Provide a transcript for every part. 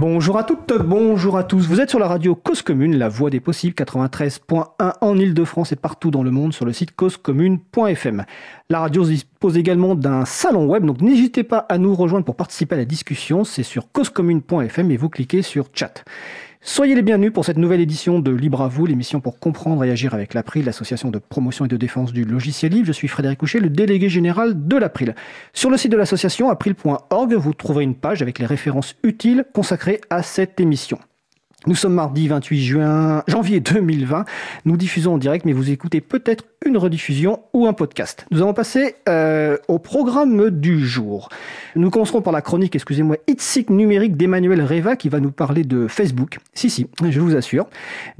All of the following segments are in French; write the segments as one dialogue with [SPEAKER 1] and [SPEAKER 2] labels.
[SPEAKER 1] Bonjour à toutes, bonjour à tous. Vous êtes sur la radio Cause Commune, la voix des possibles 93.1 en Ile-de-France et partout dans le monde sur le site causecommune.fm. La radio dispose également d'un salon web, donc n'hésitez pas à nous rejoindre pour participer à la discussion. C'est sur causecommune.fm et vous cliquez sur chat. Soyez les bienvenus pour cette nouvelle édition de Libre à vous, l'émission pour comprendre et agir avec l'April, l'association de promotion et de défense du logiciel libre. Je suis Frédéric Couchet, le délégué général de l'April. Sur le site de l'association april.org, vous trouverez une page avec les références utiles consacrées à cette émission. Nous sommes mardi 28 juin, janvier 2020. Nous diffusons en direct, mais vous écoutez peut-être une rediffusion ou un podcast. Nous allons passer euh, au programme du jour. Nous commencerons par la chronique, excusez-moi, Itsic numérique d'Emmanuel Reva qui va nous parler de Facebook. Si, si, je vous assure.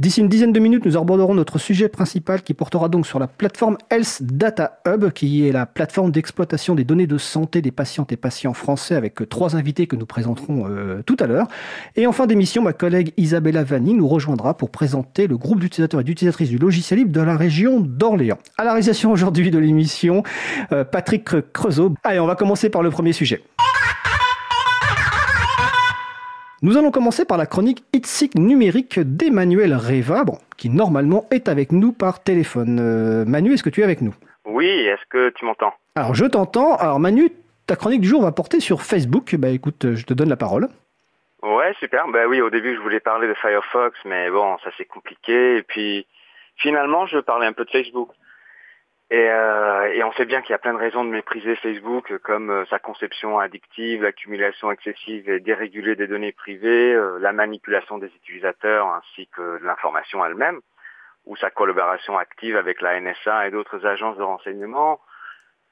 [SPEAKER 1] D'ici une dizaine de minutes, nous aborderons notre sujet principal qui portera donc sur la plateforme Health Data Hub, qui est la plateforme d'exploitation des données de santé des patientes et patients français avec trois invités que nous présenterons euh, tout à l'heure. Et en fin d'émission, ma collègue Isabella Vanni nous rejoindra pour présenter le groupe d'utilisateurs et d'utilisatrices du logiciel libre de la région d'Orléans. À la réalisation aujourd'hui de l'émission, euh, Patrick Creusot. Allez, on va commencer par le premier sujet. Nous allons commencer par la chronique Itsic numérique d'Emmanuel Reva, bon, qui normalement est avec nous par téléphone. Euh, Manu, est-ce que tu es avec nous?
[SPEAKER 2] Oui, est-ce que tu m'entends?
[SPEAKER 1] Alors je t'entends. Alors Manu, ta chronique du jour va porter sur Facebook. Bah écoute, je te donne la parole.
[SPEAKER 2] Ouais, super. Bah oui, au début je voulais parler de Firefox, mais bon, ça c'est compliqué. Et puis finalement, je parlais un peu de Facebook. Et, euh, et, on sait bien qu'il y a plein de raisons de mépriser Facebook, comme euh, sa conception addictive, l'accumulation excessive et dérégulée des données privées, euh, la manipulation des utilisateurs ainsi que l'information elle-même, ou sa collaboration active avec la NSA et d'autres agences de renseignement.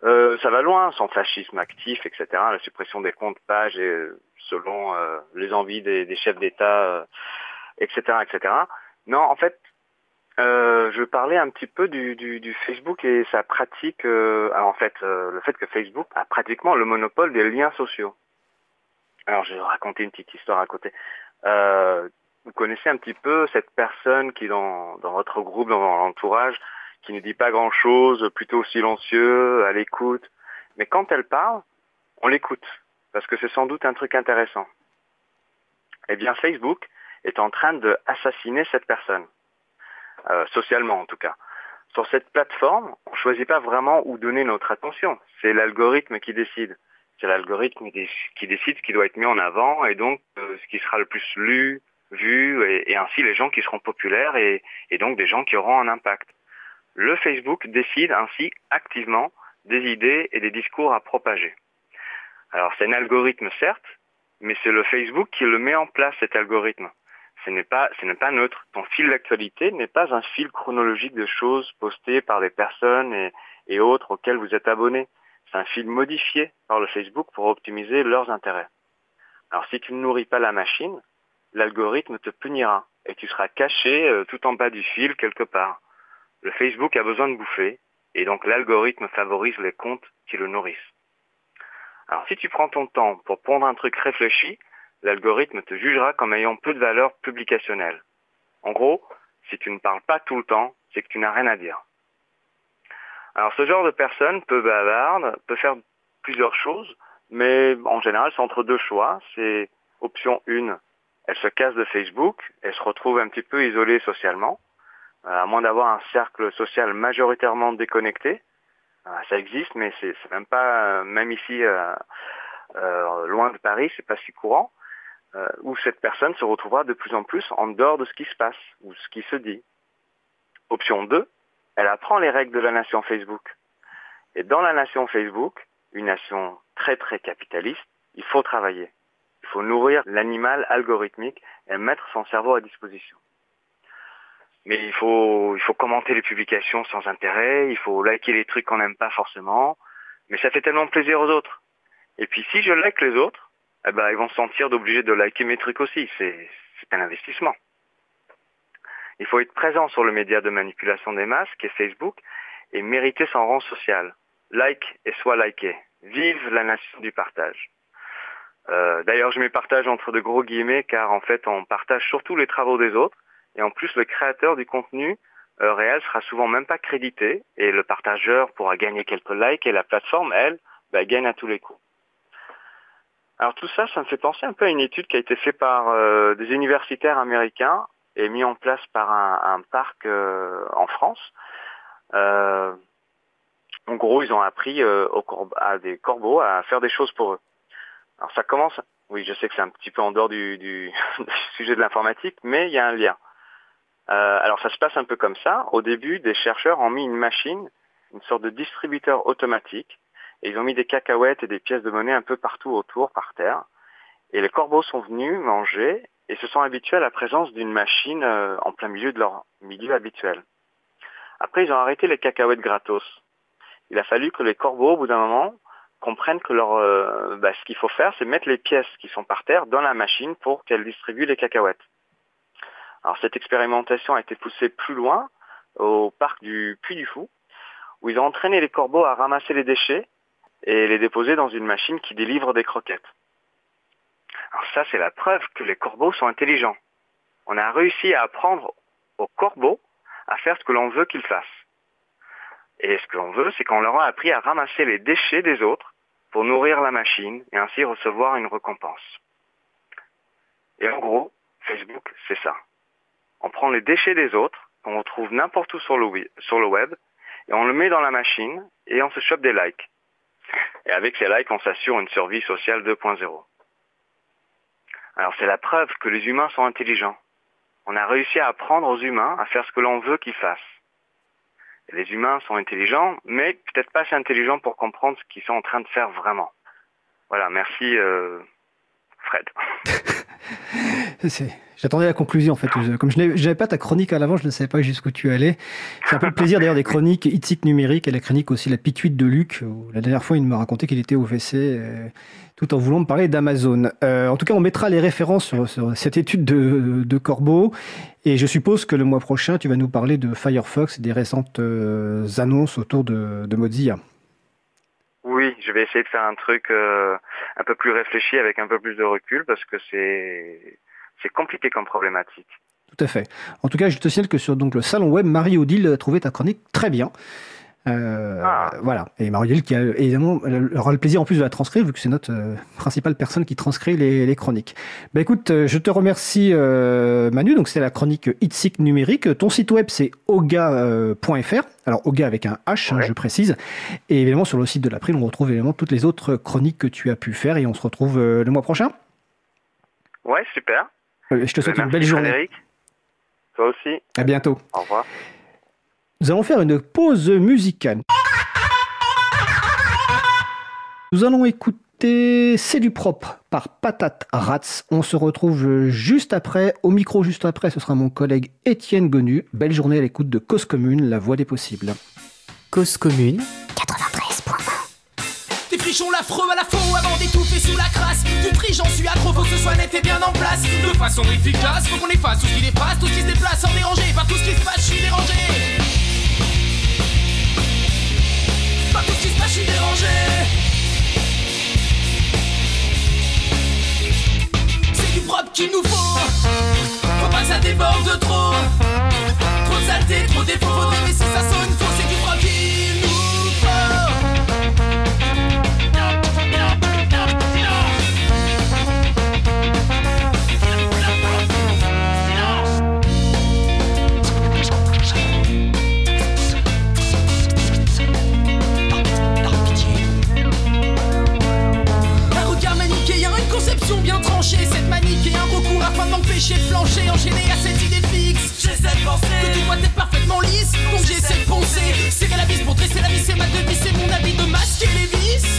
[SPEAKER 2] ça va loin, son fascisme actif, etc., la suppression des comptes pages et, selon les envies des, des chefs d'État, etc., etc. Non, en fait, euh, je parlais un petit peu du, du, du Facebook et sa pratique. Euh, en fait, euh, le fait que Facebook a pratiquement le monopole des liens sociaux. Alors, je vais raconter une petite histoire à côté. Euh, vous connaissez un petit peu cette personne qui, dans, dans votre groupe, dans votre entourage, qui ne dit pas grand-chose, plutôt silencieux, à l'écoute. Mais quand elle parle, on l'écoute, parce que c'est sans doute un truc intéressant. Eh bien, Facebook est en train de assassiner cette personne. Euh, socialement en tout cas. Sur cette plateforme, on ne choisit pas vraiment où donner notre attention. C'est l'algorithme qui décide. C'est l'algorithme qui décide ce qui doit être mis en avant et donc euh, ce qui sera le plus lu, vu et, ainsi les gens qui seront populaires et, et donc des gens qui auront un impact. Le Facebook décide ainsi activement des idées et des discours à propager. Alors c'est un algorithme certes, mais c'est le Facebook qui le met en place cet algorithme ce n'est pas, neutre. Ton fil d'actualité n'est pas un fil chronologique de choses postées par des personnes et, et autres auxquelles vous êtes abonné. C'est un fil modifié par le Facebook pour optimiser leurs intérêts. Alors si tu ne nourris pas la machine, l'algorithme te punira et tu seras caché euh, tout en bas du fil quelque part. Le Facebook a besoin de bouffer et donc l'algorithme favorise les comptes qui le nourrissent. Alors si tu prends ton temps pour pondre un truc réfléchi, l'algorithme te jugera comme ayant peu de valeur publicationnelle. En gros, si tu ne parles pas tout le temps, c'est que tu n'as rien à dire. Alors ce genre de personne peu bavarde peut faire plusieurs choses, mais en général c'est entre deux choix. C'est option 1, elle se casse de Facebook, elle se retrouve un petit peu isolée socialement, euh, à moins d'avoir un cercle social majoritairement déconnecté. Euh, ça existe, mais c'est même pas, même ici, euh, loin de Paris, c'est pas si courant. Euh, où cette personne se retrouvera de plus en plus en dehors de ce qui se passe ou ce qui se dit. Option 2, elle apprend les règles de la nation Facebook. Et dans la nation Facebook, une nation très très capitaliste, il faut travailler. Il faut nourrir l'animal algorithmique et mettre son cerveau à disposition. Mais il faut, il faut commenter les publications sans intérêt, il faut liker les trucs qu'on n'aime pas forcément, mais ça fait tellement plaisir aux autres. Et puis si je like les autres, eh ben, ils vont se sentir d'obliger de liker mes trucs aussi. C'est un investissement. Il faut être présent sur le média de manipulation des masses, qui est Facebook, et mériter son rang social. Like et soit liké. Vive la nation du partage. Euh, D'ailleurs, je mets partage entre de gros guillemets car en fait, on partage surtout les travaux des autres et en plus, le créateur du contenu euh, réel sera souvent même pas crédité et le partageur pourra gagner quelques likes et la plateforme, elle, bah, gagne à tous les coups. Alors tout ça, ça me fait penser un peu à une étude qui a été faite par euh, des universitaires américains et mis en place par un, un parc euh, en France. Euh, en gros, ils ont appris euh, aux à des corbeaux à faire des choses pour eux. Alors ça commence, oui, je sais que c'est un petit peu en dehors du, du sujet de l'informatique, mais il y a un lien. Euh, alors ça se passe un peu comme ça. Au début, des chercheurs ont mis une machine, une sorte de distributeur automatique, et ils ont mis des cacahuètes et des pièces de monnaie un peu partout autour, par terre. Et les corbeaux sont venus manger et se sont habitués à la présence d'une machine euh, en plein milieu de leur milieu habituel. Après, ils ont arrêté les cacahuètes gratos. Il a fallu que les corbeaux, au bout d'un moment, comprennent que leur, euh, bah, ce qu'il faut faire, c'est mettre les pièces qui sont par terre dans la machine pour qu'elle distribue les cacahuètes. Alors cette expérimentation a été poussée plus loin, au parc du Puy du Fou, où ils ont entraîné les corbeaux à ramasser les déchets et les déposer dans une machine qui délivre des croquettes. Alors ça, c'est la preuve que les corbeaux sont intelligents. On a réussi à apprendre aux corbeaux à faire ce que l'on veut qu'ils fassent. Et ce que l'on veut, c'est qu'on leur a appris à ramasser les déchets des autres pour nourrir la machine et ainsi recevoir une récompense. Et en gros, Facebook, c'est ça. On prend les déchets des autres, qu'on retrouve n'importe où sur le, sur le web, et on le met dans la machine, et on se chope des likes. Et avec ces likes, on s'assure une survie sociale 2.0. Alors c'est la preuve que les humains sont intelligents. On a réussi à apprendre aux humains à faire ce que l'on veut qu'ils fassent. Les humains sont intelligents, mais peut-être pas assez intelligents pour comprendre ce qu'ils sont en train de faire vraiment. Voilà, merci euh, Fred.
[SPEAKER 1] J'attendais la conclusion en fait. Comme je n'avais pas ta chronique à l'avant, je ne savais pas jusqu'où tu allais. C'est un peu le plaisir d'ailleurs des chroniques Itzik numérique et la chronique aussi La Pituite de Luc. où la dernière fois, il me racontait qu'il était au WC euh, tout en voulant me parler d'Amazon. Euh, en tout cas, on mettra les références sur, cette étude de, Corbeau. Et je suppose que le mois prochain, tu vas nous parler de Firefox et des récentes euh, annonces autour de Mozilla.
[SPEAKER 2] Oui, je vais essayer de faire un truc euh, un peu plus réfléchi avec un peu plus de recul parce que c'est c'est compliqué comme problématique.
[SPEAKER 1] Tout à fait. En tout cas, je te signale que sur donc, le salon web, Marie-Odile a trouvé ta chronique très bien. Euh,
[SPEAKER 2] Ah.
[SPEAKER 1] Voilà. Et Marie-Odile qui a évidemment aura le plaisir en plus de la transcrire, vu que c'est notre euh, principale personne qui transcrit les, les chroniques. Bah écoute, euh, je te remercie euh, Manu. Donc c'est la chronique Itzik numérique. Ton site web c'est oga.fr. Alors Oga avec un H, hein, je précise. Et évidemment sur le site de l'April, on retrouve évidemment toutes les autres chroniques que tu as pu faire. Et on se retrouve le mois prochain.
[SPEAKER 2] Ouais, super.
[SPEAKER 1] Je te souhaite une belle journée.
[SPEAKER 2] Frédéric. Toi aussi.
[SPEAKER 1] À bientôt.
[SPEAKER 2] Au revoir.
[SPEAKER 1] Nous allons faire une pause musicale. Nous allons écouter C'est du propre par Patate Rats. On se retrouve juste après. Au micro, juste après, ce sera mon collègue Étienne Gonu. Belle journée à l'écoute de Cause Commune, la voix des possibles.
[SPEAKER 3] Cause commune,
[SPEAKER 4] Des frichons l'affreux à la faux avant d'étouffer sous la crasse Du tri j'en suis accro, faut que ce soit net et bien en place De façon efficace, faut qu'on efface tout ce qui dépasse Tout ce qui se déplace sans déranger, par tout ce qui se passe je suis dérangé C'est du propre qu'il nous faut. Faut pas que ça déborde trop. Trop de trop de défauts, faudrait laisser ça sonne m'empêcher de flancher Enchaîné à cette idée fixe. J'essaie de penser Que tout doit être parfaitement lisse. Donc j'essaie de poncer Serrer la vis pour dresser la vis C'est ma devise, c'est mon habit de masquer les C'est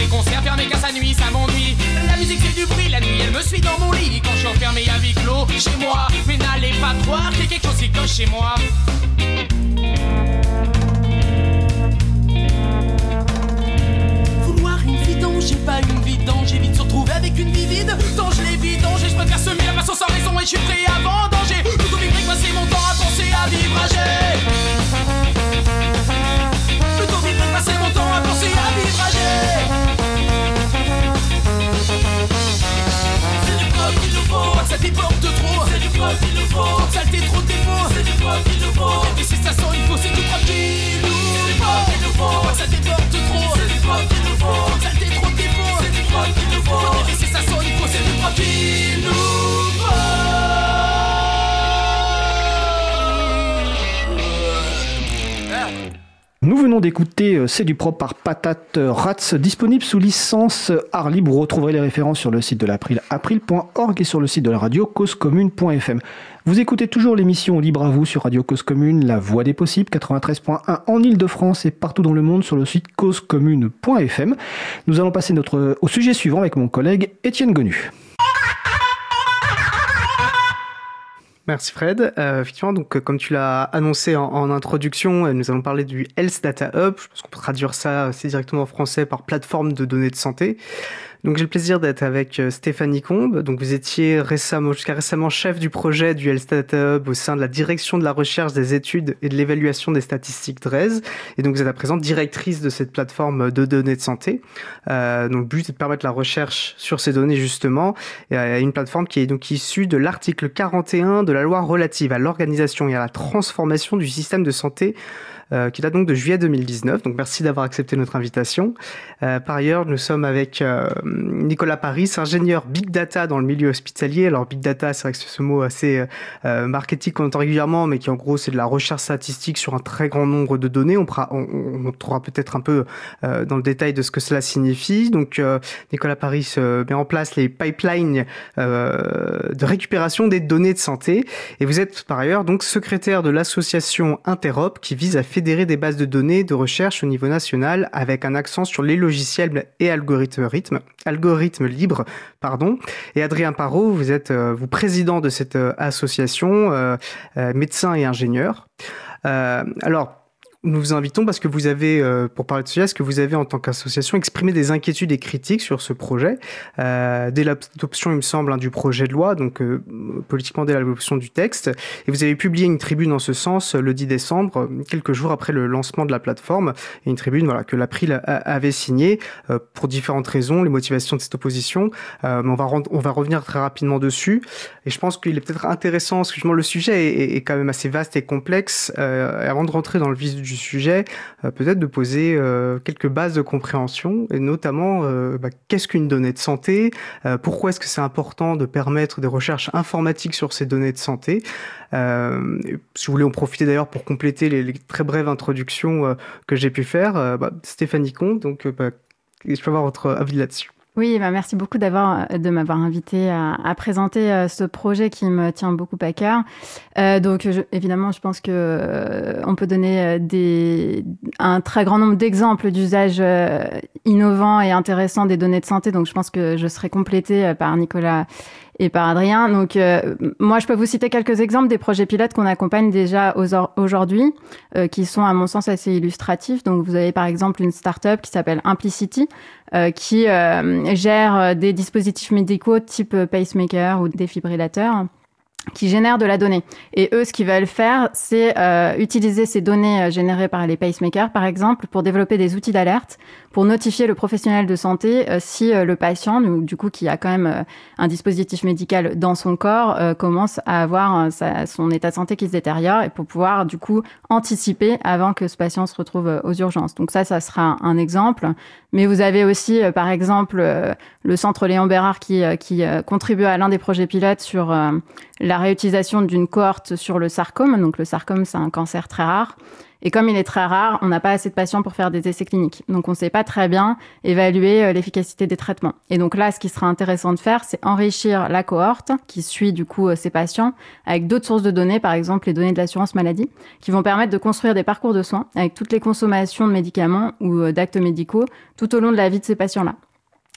[SPEAKER 4] les concerts fermés car sa nuit, ça m'ennuie. La musique c'est du bruit, la nuit elle me suit dans mon lit. Quand je suis enfermé à huis clos, chez moi. Mais n'allez pas croire qu'il y a quelque chose qui cloche chez moi. Vouloir une vidente j'ai pas une vidange, j'ai vite se retrouver avec une vie vide. Tant je les vidange, je préfère semer la façon sans raison et je suis prêt à vendanger. Tout oublier que c'est mon temps à penser, à vivre,
[SPEAKER 1] à. Venons d'écouter euh, C'est du propre par Patate Rats, disponible sous licence art libre. Vous retrouverez les références sur le site de l'April, april.org et sur le site de la radio causecommune.fm. Vous écoutez toujours l'émission Libre à vous sur Radio Cause Commune, la voix des possibles, 93.1 en Ile-de-France et partout dans le monde sur le site causecommune.fm. Nous allons passer notre, au sujet suivant avec mon collègue Étienne Gonu.
[SPEAKER 5] Merci Fred. Euh, effectivement, donc euh, comme tu l'as annoncé en, introduction, euh, nous allons parler du Health Data Hub. Je pense qu'on peut traduire ça assez directement en français par plateforme de données de santé. Donc j'ai le plaisir d'être avec euh, Stéphanie Combe. Donc vous étiez récemment, jusqu'à récemment chef du projet du Data Hub au sein de la direction de la recherche des études et de l'évaluation des statistiques DRES. Et donc vous êtes à présent directrice de cette plateforme de données de santé. Euh, donc le but est de permettre la recherche sur ces données justement. Et une plateforme qui est donc issue de l'article 41 de la loi relative à l'organisation et à la transformation du système de santé euh, qui date donc de juillet 2019. Donc merci d'avoir accepté notre invitation. Euh, par ailleurs, nous sommes avec euh, Nicolas Paris, ingénieur Big Data dans le milieu hospitalier. Alors Big Data, c'est vrai que c'est ce mot assez euh, marketing qu'on entend régulièrement, mais qui en gros c'est de la recherche statistique sur un très grand nombre de données. On, pourra, on, on entrera peut-être un peu euh, dans le détail de ce que cela signifie. Donc Nicolas Paris met en place les pipelines de récupération des données de santé. Et vous êtes par ailleurs donc secrétaire de l'association Interop qui vise à fédérer des bases de données de recherche au niveau national avec un accent sur les logiciels et algorithmes libres. Pardon. Et Adrien Parot, vous êtes euh, vous président de cette euh, association, euh, médecin et ingénieur. alors, nous vous invitons parce que vous avez, euh, pour parler de ce sujet, que vous avez en tant qu'association exprimé des inquiétudes et critiques sur ce projet? Euh, dès l'adoption, il me semble, hein, du projet de loi, donc euh, politiquement dès l'adoption du texte. Et vous avez publié une tribune en ce sens le 10 décembre, quelques jours après le lancement de la plateforme, et une tribune voilà que l'April avait signée pour différentes raisons, les motivations de cette opposition. mais on va on va revenir très rapidement dessus. Et je pense qu'il est peut-être intéressant, parce que le sujet est, est, quand même assez vaste et complexe. avant de rentrer dans le vif du du sujet, euh, peut-être de poser euh, quelques bases de compréhension, et notamment euh, bah, qu'est-ce qu'une donnée de santé, pourquoi est-ce que c'est important de permettre des recherches informatiques sur ces données de santé. si vous voulez en profiter d'ailleurs pour compléter les, très brèves introductions que j'ai pu faire, bah, Stéphanie Comte, donc bah, je peux avoir votre avis là-dessus.
[SPEAKER 6] Oui, bah merci beaucoup d'avoir de m'avoir invité à, présenter euh, ce projet qui me tient beaucoup à cœur. Euh, donc, évidemment, je pense que euh, on peut donner des, un très grand nombre d'exemples d'usages innovants et intéressants des données de santé. Donc, je pense que je serai complétée par Nicolas et par Adrien. Donc, euh, moi, je peux vous citer quelques exemples des projets pilotes qu'on accompagne déjà aujourd'hui, euh, qui sont, à mon sens, assez illustratifs. Donc, vous avez par exemple une start-up qui s'appelle Implicity, euh, qui gère des dispositifs médicaux type pacemaker ou défibrillateurs qui génèrent de la donnée. Et eux, ce qu'ils veulent faire, c'est utiliser ces données générées par les pacemakers, par exemple, pour développer des outils d'alerte, pour notifier le professionnel de santé euh, si euh, le patient, du coup, qui a quand même euh, un dispositif médical dans son corps, commence à avoir sa, son état de santé qui se détériore, et pour pouvoir, du coup, anticiper avant que ce patient se retrouve aux urgences. Donc ça, ça sera un exemple. Mais vous avez aussi, par exemple, le centre Léon Bérard qui, qui contribue à l'un des projets pilotes sur la réutilisation d'une cohorte sur le sarcome. Donc le sarcome, c'est un cancer très rare. Et comme il est très rare, on n'a pas assez de patients pour faire des essais cliniques. Donc on ne sait pas très bien évaluer l'efficacité des traitements. Et donc là, ce qui sera intéressant de faire, c'est enrichir la cohorte qui suit du coup ces patients avec d'autres sources de données, par exemple les données de l'assurance maladie, qui vont permettre de construire des parcours de soins avec toutes les consommations de médicaments ou d'actes médicaux tout au long de la vie de ces patients-là.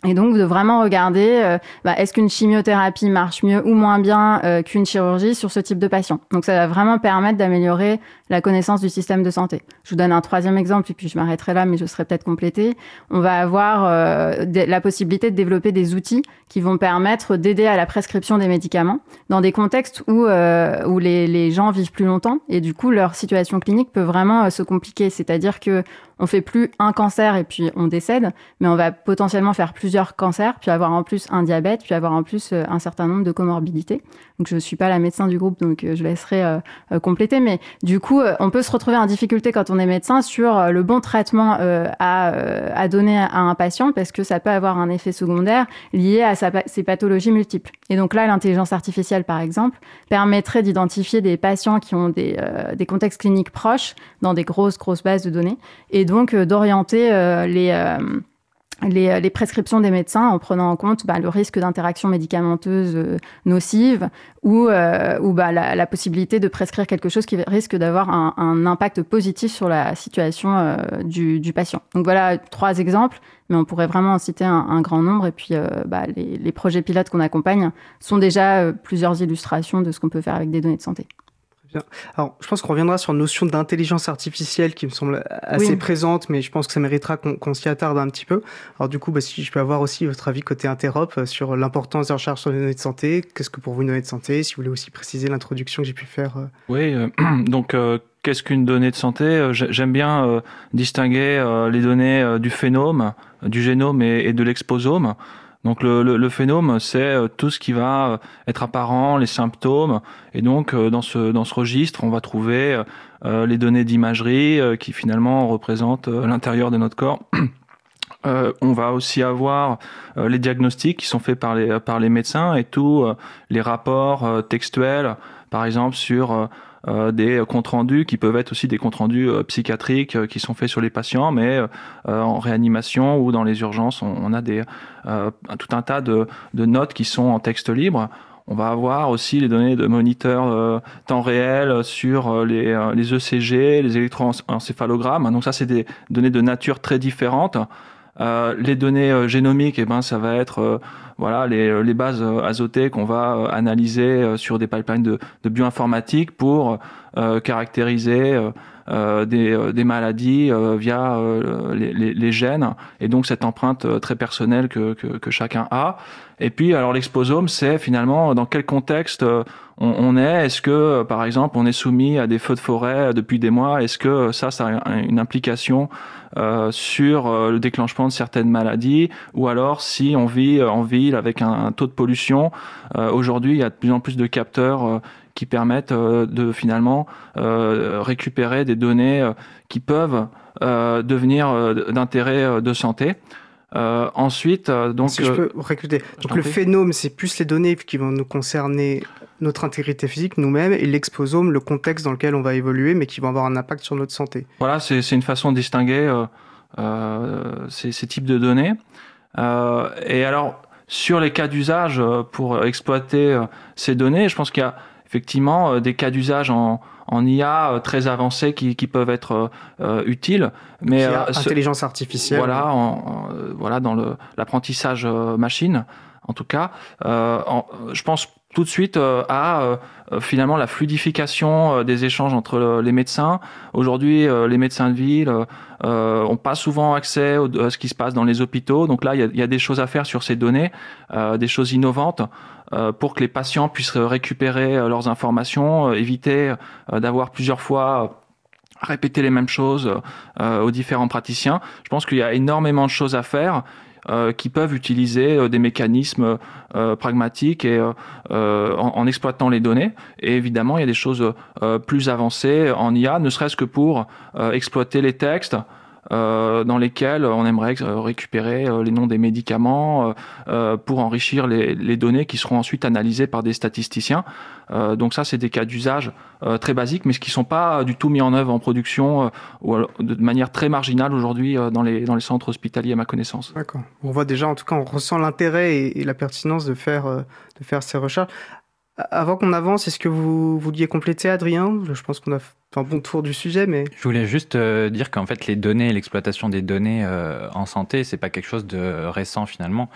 [SPEAKER 6] Et donc de vraiment regarder, euh, bah, est-ce qu'une chimiothérapie marche mieux ou moins bien euh, qu'une chirurgie sur ce type de patient. Donc ça va vraiment permettre d'améliorer la connaissance du système de santé. Je vous donne un troisième exemple et puis je m'arrêterai là, mais je serai peut-être complété. On va avoir euh, la possibilité de développer des outils qui vont permettre d'aider à la prescription des médicaments dans des contextes où, où les, les, gens vivent plus longtemps et du coup leur situation clinique peut vraiment se compliquer. C'est-à-dire que on fait plus un cancer et puis on décède, mais on va potentiellement faire plusieurs cancers, puis avoir en plus un diabète, puis avoir en plus euh, un certain nombre de comorbidités. Donc je ne suis pas la médecin du groupe, donc euh, je laisserai euh, compléter. Mais du coup, on peut se retrouver en difficulté quand on est médecin sur le bon traitement à, à, donner à un patient, parce que ça peut avoir un effet secondaire lié à sa, ses pathologies multiples. Et donc là, l'intelligence artificielle, par exemple, permettrait d'identifier des patients qui ont des, des contextes cliniques proches dans des grosses, grosses bases de données. Et donc euh, d'orienter euh, les, euh, les, les, prescriptions des médecins en prenant en compte bah, le risque d'interaction médicamenteuse nocive ou, ou bah, la, possibilité de prescrire quelque chose qui risque d'avoir un, impact positif sur la situation du, du, patient. Donc voilà trois exemples, mais on pourrait vraiment en citer un, grand nombre. Et puis bah, les, les, projets pilotes qu'on accompagne sont déjà plusieurs illustrations de ce qu'on peut faire avec des données de santé.
[SPEAKER 5] Alors, je pense qu'on reviendra sur la notion d'intelligence artificielle qui me semble assez présente, mais je pense que ça méritera qu'on s'y attarde un petit peu. Alors, du coup, bah, si je peux avoir aussi votre avis côté interop euh, sur l'importance de recherche sur les données de santé, qu'est-ce que pour vous une donnée de santé, si vous voulez aussi préciser l'introduction que j'ai pu faire. Euh.
[SPEAKER 7] Oui, euh, donc qu'est-ce qu'une donnée de santé? J'aime bien distinguer les données du phénome, du génome et de l'exposome. Donc le, le, phénome, c'est euh, tout ce qui va euh, être apparent, les symptômes. Et donc euh, dans ce, dans ce registre, on va trouver les données d'imagerie qui finalement représentent l'intérieur de notre corps. On va aussi avoir les diagnostics qui sont faits par les, par les médecins et tous les rapports textuels, par exemple sur des comptes rendus qui peuvent être aussi des comptes rendus euh, psychiatriques euh, qui sont faits sur les patients, mais en réanimation ou dans les urgences, on, a des, tout un tas de, notes qui sont en texte libre. On va avoir aussi les données de moniteurs temps réel sur les, les ECG, les électroencéphalogrammes. Donc ça, c'est des données de nature très différentes. Euh, les données euh, génomiques, eh ben, ça va être euh, voilà les, les bases azotées qu'on va analyser sur des pipelines de, bioinformatique pour caractériser des, maladies via les, gènes. Et donc cette empreinte très personnelle que, que, chacun a. Et puis alors l'exposome, c'est finalement dans quel contexte on, est? Est-ce que, par exemple, on est soumis à des feux de forêt depuis des mois? Est-ce que ça, ça a une implication euh, sur euh, le déclenchement de certaines maladies Ou alors, si on vit en ville avec un, taux de pollution, euh, aujourd'hui, il y a de plus en plus de capteurs qui permettent de finalement récupérer des données qui peuvent devenir d'intérêt de santé. Euh, ensuite, euh, donc.
[SPEAKER 5] Si je peux recruter. Donc, le phénome, c'est plus les données qui vont nous concerner notre intégrité physique, nous-mêmes, et l'exposome, le contexte dans lequel on va évoluer, mais qui vont avoir un impact sur notre santé.
[SPEAKER 7] Voilà, c'est une façon de distinguer euh, ces, ces, types de données. et alors, sur les cas d'usage pour exploiter ces données, je pense qu'il y a effectivement des cas d'usage en, en IA euh, très avancés qui, qui peuvent être euh, euh, utiles.
[SPEAKER 5] Mais intelligence artificielle.
[SPEAKER 7] Voilà, en, voilà dans l'apprentissage machine, en tout cas. je pense tout de suite à finalement la fluidification des échanges entre les médecins. Aujourd'hui, les médecins de ville ont pas souvent accès à ce qui se passe dans les hôpitaux. Donc là, il y a, des choses à faire sur ces données, des choses innovantes. Euh, pour que les patients puissent récupérer euh, leurs informations, euh, éviter d'avoir plusieurs fois répéter les mêmes choses aux différents praticiens. Je pense qu'il y a énormément de choses à faire. Qui peuvent utiliser des mécanismes pragmatiques et en, exploitant les données. Et évidemment, il y a des choses plus avancées en IA, ne serait-ce que pour exploiter les textes, euh, dans lesquels on aimerait euh, récupérer euh, les noms des médicaments pour enrichir les, données qui seront ensuite analysées par des statisticiens. donc ça, c'est des cas d'usage très basiques, mais qui ne sont pas du tout mis en œuvre en production ou de manière très marginale aujourd'hui dans, les, dans les centres hospitaliers, à ma connaissance.
[SPEAKER 5] D'accord. On voit déjà, en tout cas, on ressent l'intérêt et, la pertinence de faire, de faire ces recherches. Avant qu'on avance, est-ce que vous vouliez compléter, Adrien? Je pense qu'on a un bon tour du sujet, mais
[SPEAKER 8] je voulais juste euh, dire qu'en fait les données, l'exploitation des données euh, en santé, c'est pas quelque chose de récent finalement,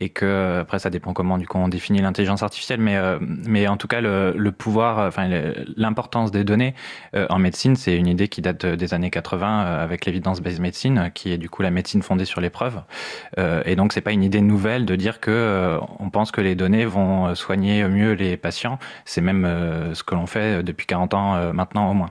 [SPEAKER 8] et que après ça dépend comment du coup on définit l'intelligence artificielle, mais euh, mais en tout cas le, le pouvoir, enfin l'importance des données en médecine, c'est une idée qui date des années 80 avec l'évidence-based medicine, qui est du coup la médecine fondée sur les preuves, et donc c'est pas une idée nouvelle de dire que on pense que les données vont soigner mieux les patients, c'est même ce que l'on fait depuis 40 ans maintenant au moins.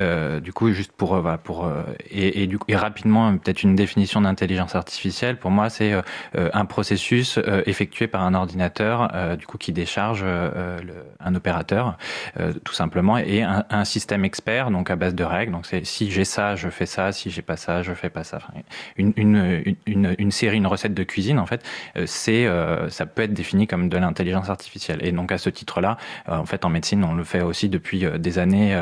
[SPEAKER 8] Euh, du coup, juste pour, euh, pour euh, et, et, du coup, et rapidement, peut-être une définition d'intelligence artificielle. Pour moi, c'est un processus effectué par un ordinateur, du coup, qui décharge le, un opérateur, tout simplement, et un, un, système expert, donc à base de règles. Donc, c'est si j'ai ça, je fais ça. Si j'ai pas ça, je fais pas ça. Une, une, une, une, série, une recette de cuisine, en fait, c'est ça peut être défini comme de l'intelligence artificielle. Et donc, à ce titre-là, en fait, en médecine, on le fait aussi depuis des années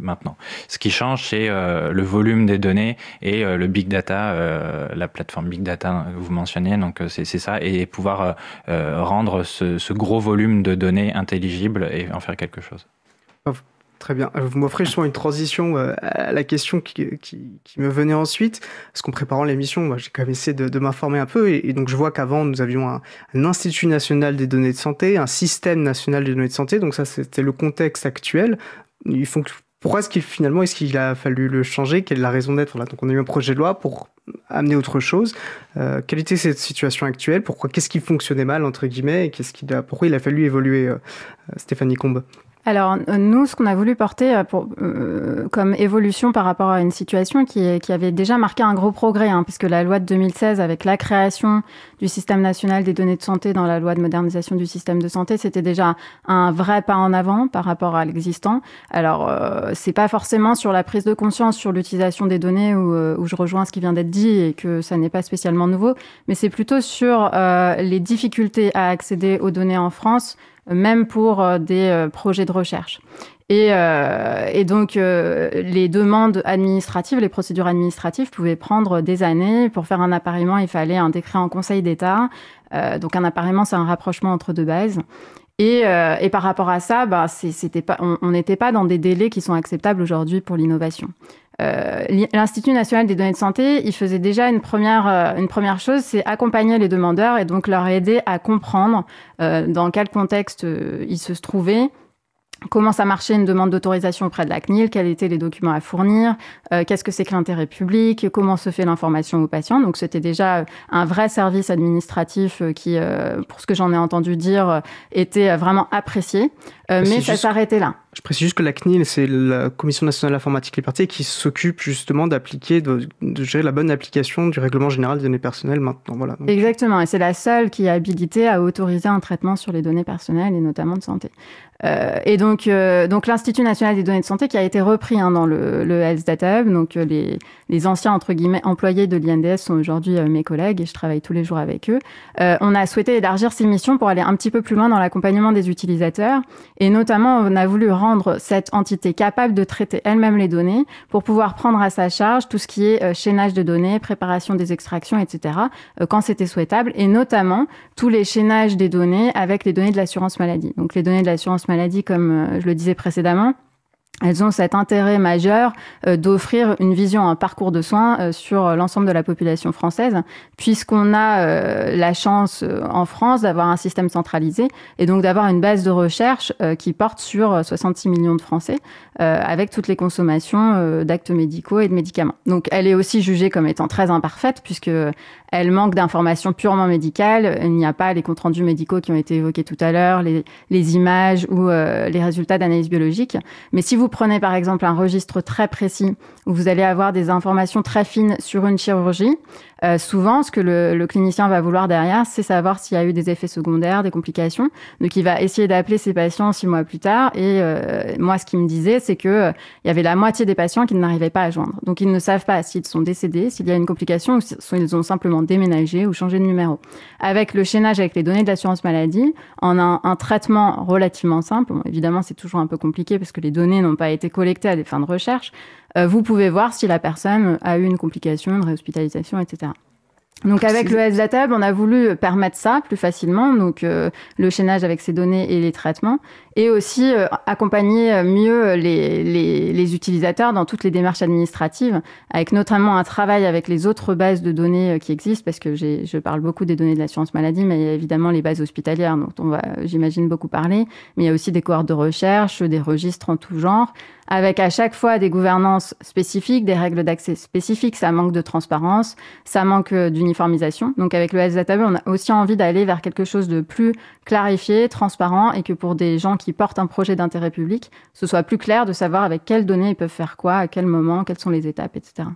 [SPEAKER 8] maintenant. Ce qui change, c'est euh, le volume des données et euh, le big data, euh, la plateforme big data que vous mentionnez. Donc c'est ça et pouvoir rendre ce, gros volume de données intelligible et en faire quelque chose.
[SPEAKER 5] Très bien. Vous m'offrez justement une transition à la question qui, me venait ensuite. Parce qu'en préparant l'émission, j'ai quand même essayé de, m'informer un peu. Et, donc, je vois qu'avant, nous avions un, un, Institut national des données de santé, un système national des données de santé. Donc, ça, c'était le contexte actuel. Il faut pourquoi est-ce qu'il finalement est-ce qu'il a fallu le changer? Quelle est la raison d'être? Donc on a eu un projet de loi pour amener autre chose. Euh, quelle était cette situation actuelle? Pourquoi Qu'est-ce qui fonctionnait mal entre guillemets et qu'est-ce qu'il a Pourquoi il a fallu évoluer euh, Stéphanie Combe
[SPEAKER 6] alors nous, ce qu'on a voulu porter euh, pour, euh, comme évolution par rapport à une situation qui, qui avait déjà marqué un gros progrès, hein, puisque la loi de 2016, avec la création du système national des données de santé dans la loi de modernisation du système de santé, c'était déjà un vrai pas en avant par rapport à l'existant. Alors euh, c'est pas forcément sur la prise de conscience sur l'utilisation des données où, euh, où, je rejoins ce qui vient d'être dit et que ça n'est pas spécialement nouveau, mais c'est plutôt sur les difficultés à accéder aux données en France même pour euh, des euh, projets de recherche. Et, euh, et, donc, les demandes administratives, les procédures administratives pouvaient prendre des années. Pour faire un appareillement, il fallait un décret en Conseil d'État. Euh, donc, un appareillement, c'est un rapprochement entre deux bases. Et, euh, et par rapport à ça, bah, c'était pas, on n'était pas dans des délais qui sont acceptables aujourd'hui pour l'innovation. Euh, L'Institut national des données de santé, il faisait déjà une première, euh, une première chose, c'est accompagner les demandeurs et donc leur aider à comprendre euh, dans quel contexte euh, ils se trouvaient, comment ça marchait une demande d'autorisation auprès de la CNIL, quels étaient les documents à fournir, euh, qu'est-ce que c'est que l'intérêt public, comment se fait l'information aux patients? Donc c'était déjà un vrai service administratif qui, pour ce que j'en ai entendu dire, était vraiment apprécié. mais ça s'arrêtait là.
[SPEAKER 5] Je précise juste que la CNIL, c'est la Commission nationale d'informatique liberté qui s'occupe justement d'appliquer, de, gérer la bonne application du règlement général des données personnelles maintenant. Voilà.
[SPEAKER 6] Exactement, et c'est la seule qui est habilitée à autoriser un traitement sur les données personnelles et notamment de santé. Euh, et donc, euh, donc l'Institut national des données de santé qui a été repris hein, dans le, le, Health Data Hub. Donc, euh, les, les, anciens entre guillemets employés de l'INDS sont aujourd'hui euh, mes collègues et je travaille tous les jours avec eux. Euh, on a souhaité élargir ces missions pour aller un petit peu plus loin dans l'accompagnement des utilisateurs et notamment on a voulu rendre cette entité capable de traiter elle-même les données pour pouvoir prendre à sa charge tout ce qui est chaînage de données, préparation des extractions, etc., quand c'était souhaitable, et notamment tous les chaînages des données avec les données de l'assurance maladie. Donc les données de l'assurance maladie, comme euh, je le disais précédemment, elles ont cet intérêt majeur euh, d'offrir une vision, un parcours de soins euh, sur l'ensemble de la population française, puisqu'on a la chance en France d'avoir un système centralisé et donc d'avoir une base de recherche qui porte sur 66 millions de Français, avec toutes les consommations d'actes médicaux et de médicaments. Donc elle est aussi jugée comme étant très imparfaite, puisque elle manque d'informations purement médicales. Il n'y a pas les comptes rendus médicaux qui ont été évoqués tout à l'heure, les, les, images ou les résultats d'analyse biologique. Mais si vous prenez par exemple un registre très précis où vous allez avoir des informations très fines sur une chirurgie, euh, souvent, ce que le, le, clinicien va vouloir derrière, c'est savoir s'il y a eu des effets secondaires, des complications. Donc, il va essayer d'appeler ses patients six mois plus tard. Et euh, moi, ce qu'il me disait, c'est que euh, il y avait la moitié des patients qui n'arrivaient pas à joindre. Donc, ils ne savent pas s'ils sont décédés, s'il y a une complication, ou s'ils ont simplement déménagé ou changé de numéro. Avec le chaînage avec les données de l'assurance maladie, en un, un traitement relativement simple. Bon, évidemment, c'est toujours un peu compliqué parce que les données n'ont pas été collectées à des fins de recherche. Euh, vous pouvez voir si la personne a eu une complication, une réhospitalisation, etc. Donc avec le Data Hub, on a voulu permettre ça plus facilement, donc euh, le chaînage avec ces données et les traitements, et aussi euh, accompagner mieux les, les, les, utilisateurs dans toutes les démarches administratives, avec notamment un travail avec les autres bases de données euh, qui existent, parce que je parle beaucoup des données de l'assurance maladie, mais il y a évidemment les bases hospitalières dont on va, j'imagine, beaucoup parler, mais il y a aussi des cohortes de recherche, des registres en tout genre, avec à chaque fois des gouvernances spécifiques, des règles d'accès spécifiques. Ça manque de transparence, ça manque euh, d'uniformisation. Donc avec le Data on a aussi envie d'aller vers quelque chose de plus clarifié, transparent, et que pour des gens qui portent un projet d'intérêt public, ce soit plus clair de savoir avec quelles données ils peuvent faire quoi, à quel moment, quelles sont les étapes, etc.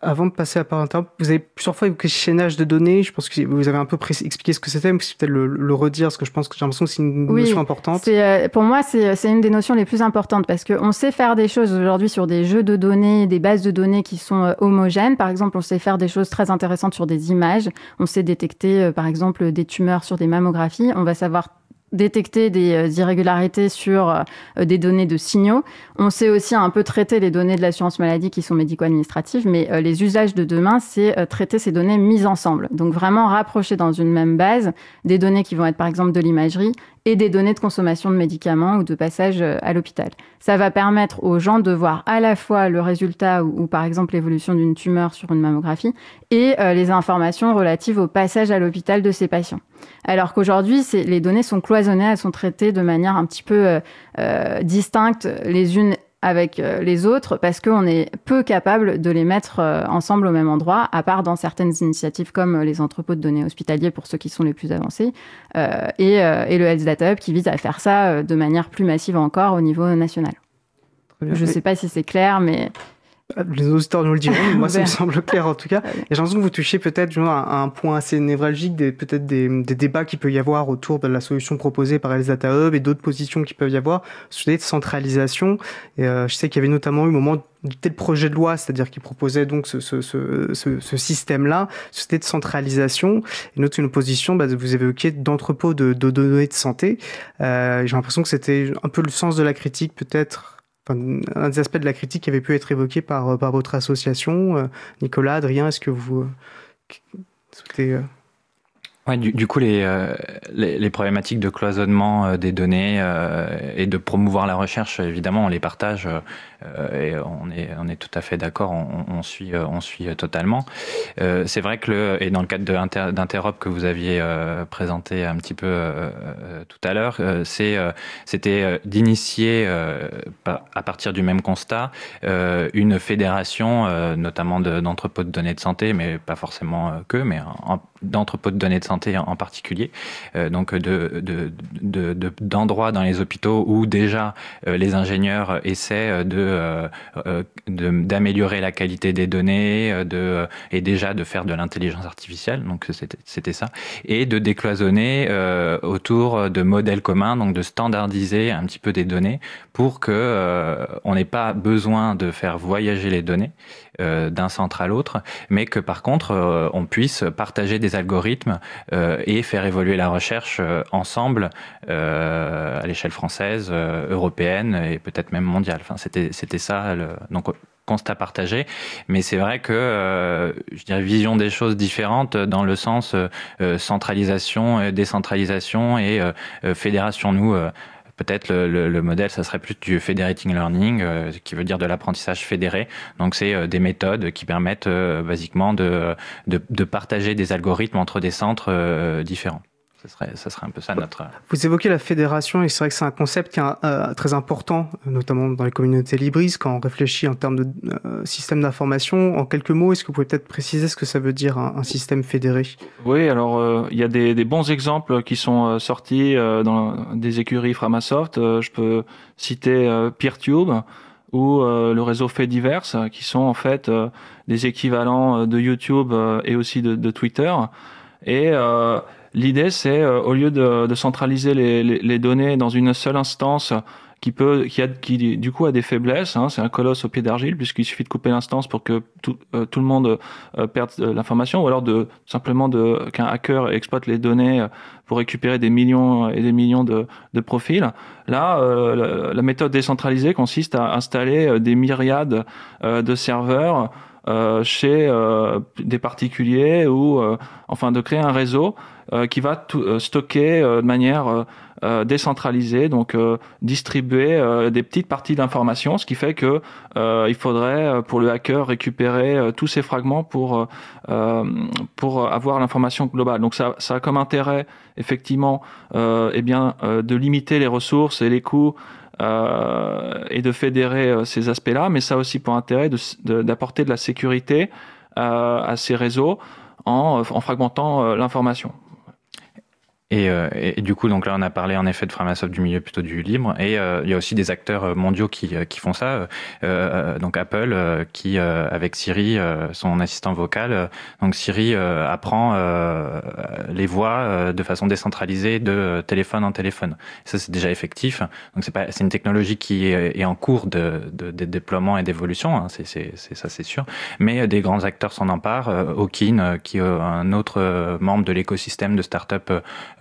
[SPEAKER 5] Avant de passer à part vous avez plusieurs fois évoqué chaînage de données. Je pense que vous avez un peu expliqué ce que c'était, mais c'est peut-être le, redire, parce que je pense que j'ai l'impression que c'est une notion importante.
[SPEAKER 6] Euh, pour moi, c'est une des notions les plus importantes, parce qu'on sait faire des choses aujourd'hui sur des jeux de données, des bases de données qui sont euh, homogènes. Par exemple, on sait faire des choses très intéressantes sur des images. On sait détecter, euh, par exemple, des tumeurs sur des mammographies. On va savoir détecter des euh, irrégularités sur euh, des données de signaux. On sait aussi un peu traiter les données de l'assurance maladie qui sont médico-administratives, mais euh, les usages de demain, c'est traiter ces données mises ensemble. Donc vraiment rapprocher dans une même base des données qui vont être par exemple de l'imagerie et des données de consommation de médicaments ou de passage à l'hôpital. Ça va permettre aux gens de voir à la fois le résultat ou, par exemple l'évolution d'une tumeur sur une mammographie et les informations relatives au passage à l'hôpital de ces patients. Alors qu'aujourd'hui, les données sont cloisonnées, elles sont traitées de manière un petit peu euh, euh, distincte les unes avec euh, les autres parce qu'on est peu capable de les mettre ensemble au même endroit, à part dans certaines initiatives comme les entrepôts de données hospitaliers pour ceux qui sont les plus avancés, et, et, le Health Data Hub qui vise à faire ça de manière plus massive encore au niveau national. Je ne sais pas si c'est clair, mais
[SPEAKER 5] les auditeurs nous le diront, moi ça me semble clair en tout cas. Et j'ai l'impression que vous touchez peut-être à un point assez névralgique, des, peut-être des, des, débats qui peut y avoir autour de la solution proposée par les Data Hub et d'autres positions qui peuvent y avoir sur des centralisation. Et euh, je sais qu'il y avait notamment eu au moment du tel projet de loi, c'est-à-dire qui proposait donc ce, ce, ce, ce système-là, c'était de centralisation. Et notre une position, bah, vous évoquiez d'entrepôt de, de, données de santé. Euh, j'ai l'impression que c'était un peu le sens de la critique peut-être un des aspects de la critique qui avait pu être évoqué par, par votre association. Euh, Nicolas, Adrien, est-ce que vous euh, souhaitez... Euh,
[SPEAKER 8] Ouais, du, coup, les, problématiques de cloisonnement des données et de promouvoir la recherche, évidemment, on les partage et on est, tout à fait d'accord, on, suit, on suit totalement. c'est vrai que, et dans le cadre d'Interop que vous aviez présenté un petit peu tout à l'heure, c'était d'initier, à partir du même constat, une fédération, notamment d'entrepôts de, données de santé, mais pas forcément que, mais d'entrepôts de données de santé en particulier, euh, donc de, d'endroits dans les hôpitaux où déjà euh, les ingénieurs essaient de, d'améliorer la qualité des données de, et déjà de faire de l'intelligence artificielle, donc c'était, ça, et de décloisonner euh, autour de modèles communs, donc de standardiser un petit peu des données pour que on n'ait pas besoin de faire voyager les données euh, d'un centre à l'autre, mais que par contre euh, on puisse partager des algorithmes euh, et faire évoluer la recherche ensemble à l'échelle française, européenne et peut-être même mondiale. Enfin, c'était c'était ça. Le... Donc constat partagé, mais c'est vrai que je dirais vision des choses différentes dans le sens centralisation, décentralisation et fédération. Nous, Peut-être le, le, modèle, ça serait plus du federating learning, euh, qui veut dire de l'apprentissage fédéré. Donc, c'est euh, des méthodes qui permettent euh, basiquement de, de, de, partager des algorithmes entre des centres différents. Ce serait, ça serait un peu ça notre.
[SPEAKER 5] Vous évoquez la fédération et c'est vrai que c'est un concept qui est euh, très important, notamment dans les communautés libris, quand on réfléchit en termes de euh, système d'information. En quelques mots, est-ce que vous pouvez peut-être préciser ce que ça veut dire un, système fédéré?
[SPEAKER 7] Oui, alors euh, il y a des, des, bons exemples qui sont sortis dans des écuries Framasoft. je peux citer PeerTube ou le réseau Fediverse, qui sont en fait des équivalents de YouTube et aussi de, de Twitter. Et L'idée, c'est euh, au lieu de, centraliser les, données dans une seule instance qui peut, qui, a, qui du coup a des faiblesses. Hein, c'est un colosse au pied d'argile puisqu'il suffit de couper l'instance pour que tout, euh, le monde euh, perde l'information, ou alors de simplement de qu'un hacker exploite les données pour récupérer des millions et des millions de, de profils. Là, la, la, méthode décentralisée consiste à installer des myriades de serveurs chez des particuliers ou enfin de créer un réseau qui va tout, stocker de manière euh, décentraliser, donc euh, distribuer euh, des petites parties d'informations, ce qui fait que il faudrait pour le hacker récupérer tous ces fragments pour pour avoir l'information globale. Donc ça, ça a comme intérêt effectivement eh bien de limiter les ressources et les coûts et de fédérer ces aspects-là, mais ça aussi pour intérêt d'apporter de, la sécurité à ces réseaux en fragmentant l'information.
[SPEAKER 8] Euh, et, du coup, donc là, on a parlé en effet de Framasoft du milieu plutôt du libre, et euh, il y a aussi des acteurs euh, mondiaux qui, qui font ça. donc Apple, qui avec Siri, son assistant vocal, donc Siri apprend les voix de façon décentralisée de téléphone en téléphone. Ça, c'est déjà effectif. Donc c'est pas, c'est une technologie qui est, en cours de, de, déploiement et d'évolution. Hein, c'est, c'est, ça, c'est sûr. Mais des grands acteurs s'en emparent. Okin, qui est un autre membre de l'écosystème de start-up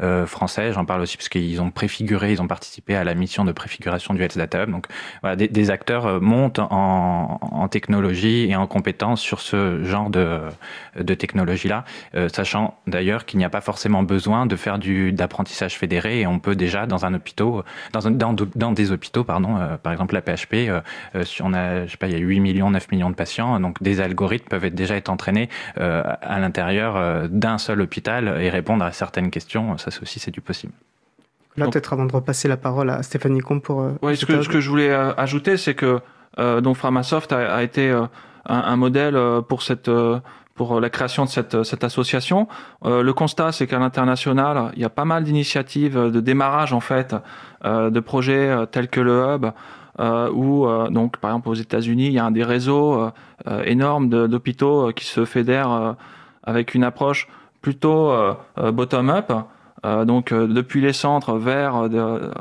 [SPEAKER 8] euh, français. J'en parle aussi parce qu'ils ont préfiguré, ils ont participé à la mission de préfiguration du Health Data Hub. Donc voilà, des, acteurs euh, montent en, technologie et en compétences sur ce genre de, technologie-là, euh, sachant d'ailleurs qu'il n'y a pas forcément besoin de faire du d'apprentissage fédéré et on peut déjà dans un hôpital, dans, un, dans, des hôpitaux, pardon, par exemple la PHP, on a, je sais pas, il y a 8 millions, 9 millions de patients, donc des algorithmes peuvent déjà être entraînés à l'intérieur d'un seul hôpital et répondre à certaines questions. Ça, aussi, c'est du possible.
[SPEAKER 5] Là, peut-être avant de repasser la parole à Stéphanie Combe pour. Euh,
[SPEAKER 7] oui, ce que, ce que, je voulais euh, ajouter, c'est que euh, donc Framasoft a, a été un, un, modèle pour cette pour la création de cette, cette association. le constat, c'est qu'à l'international, il y a pas mal d'initiatives de démarrage en fait de projets tels que le hub. Euh, où donc par exemple aux États-Unis, il y a un des réseaux énormes d'hôpitaux qui se fédèrent avec une approche plutôt bottom-up euh, donc euh, depuis les centres vers, euh,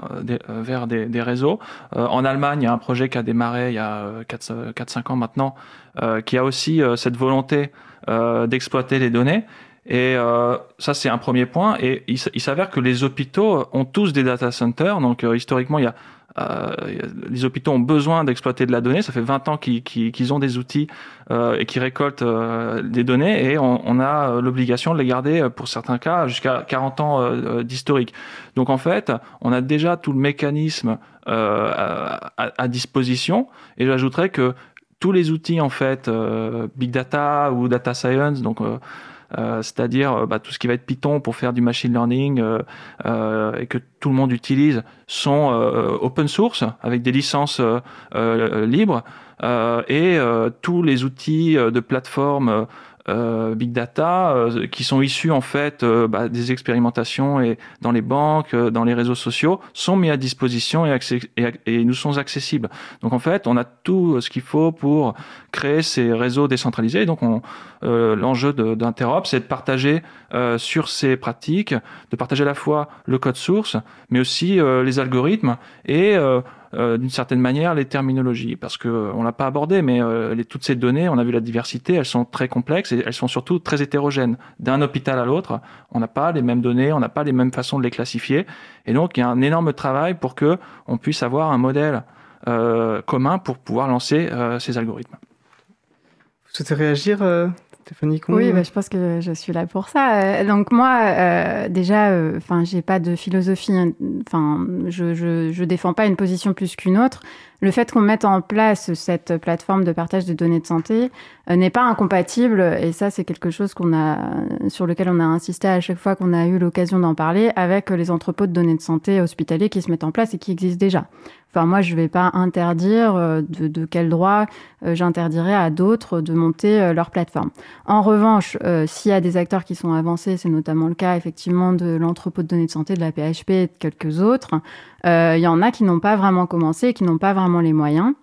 [SPEAKER 7] vers des, des réseaux. en Allemagne, il y a un projet qui a démarré il y a 4-5 ans maintenant, qui a aussi cette volonté d'exploiter les données. Et ça, c'est un premier point. Et il, s'avère que les hôpitaux ont tous des data centers. Donc, historiquement, il y a euh, les hôpitaux ont besoin d'exploiter de la donnée. Ça fait 20 ans qu'ils ont des outils euh, et qui récoltent euh, des données et on, on a l'obligation de les garder pour certains cas jusqu'à 40 ans d'historique. Donc en fait, on a déjà tout le mécanisme à, à, disposition et j'ajouterais que tous les outils en fait big data ou data science donc euh, c'est-à-dire euh, bah, tout ce qui va être Python pour faire du machine learning euh, et que tout le monde utilise sont open source avec des licences libres et tous les outils de plateforme euh, big data euh, qui sont issus en fait euh, bah, des expérimentations et dans les banques, dans les réseaux sociaux, sont mis à disposition et, et, nous sont accessibles. Donc en fait, on a tout ce qu'il faut pour créer ces réseaux décentralisés. Donc l'enjeu d'Interop, c'est de partager sur ces pratiques, de partager à la fois le code source, mais aussi les algorithmes et euh, d'une certaine manière les terminologies, parce que euh, on l'a pas abordé, mais euh, toutes ces données, on a vu la diversité, elles sont très complexes et elles sont surtout très hétérogènes. D'un hôpital à l'autre, on n'a pas les mêmes données, on n'a pas les mêmes façons de les classifier, et donc il y a un énorme travail pour que on puisse avoir un modèle commun pour pouvoir lancer ces algorithmes.
[SPEAKER 5] Vous souhaitez réagir Stéphanie
[SPEAKER 6] Oui, bah, je pense que je suis là pour ça. Euh, donc moi, euh, déjà, euh, enfin, j'ai pas de philosophie. Hein, enfin, je, je, je défends pas une position plus qu'une autre. Le fait qu'on mette en place cette plateforme de partage des données de santé n'est pas incompatible, et ça c'est quelque chose qu'on a, sur lequel on a insisté à chaque fois qu'on a eu l'occasion d'en parler, avec les entrepôts de données de santé hospitaliers qui se mettent en place et qui existent déjà. Enfin, moi, je ne vais pas interdire euh, de, quel droit euh, j'interdirais à d'autres de monter euh, leur plateforme. En revanche, s'il y a des acteurs qui sont avancés, c'est notamment le cas effectivement de l'entrepôt de données de santé, de la PHP et de quelques autres, il y en a qui n'ont pas vraiment commencé, qui n'ont pas vraiment les moyens.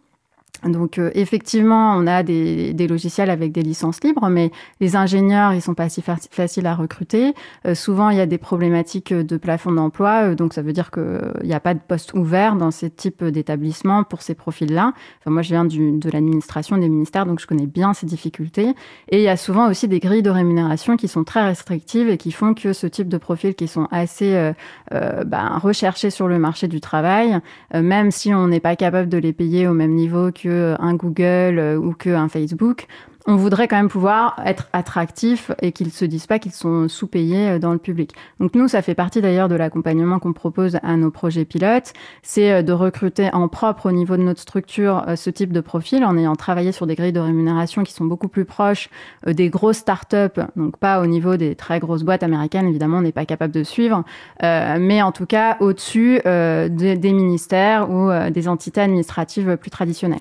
[SPEAKER 6] Donc euh, effectivement, on a des, des, logiciels avec des licences libres, mais les ingénieurs, ils sont pas si faciles à recruter. Euh, souvent, il y a des problématiques de plafond d'emploi, euh, donc ça veut dire qu'il n'y a pas de poste ouvert dans ce type d'établissement pour ces profils-là. Enfin, moi, je viens du, de l'administration des ministères, donc je connais bien ces difficultés. Et il y a souvent aussi des grilles de rémunération qui sont très restrictives et qui font que ce type de profils qui sont assez ben, recherchés sur le marché du travail, même si on n'est pas capable de les payer au même niveau que un Google euh, ou que un Facebook, on voudrait quand même pouvoir être attractif et qu'ils se disent pas qu'ils sont sous-payés euh, dans le public. Donc nous, ça fait partie d'ailleurs de l'accompagnement qu'on propose à nos projets pilotes, c'est euh, de recruter en propre au niveau de notre structure ce type de profil en ayant travaillé sur des grilles de rémunération qui sont beaucoup plus proches des grosses startups, donc pas au niveau des très grosses boîtes américaines, évidemment, on n'est pas capable de suivre, mais en tout cas au-dessus des, des ministères ou des entités administratives plus traditionnelles.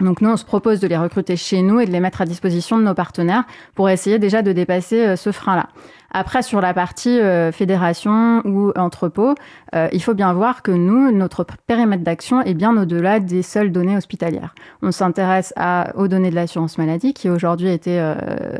[SPEAKER 6] Donc nous, on se propose de les recruter chez nous et de les mettre à disposition de nos partenaires pour essayer déjà de dépasser euh, ce frein-là. Après, sur la partie euh, fédération ou entrepôt, euh, il faut bien voir que nous, notre périmètre d'action est bien au-delà des seules données hospitalières. On s'intéresse aux données de l'assurance maladie qui aujourd'hui étaient euh,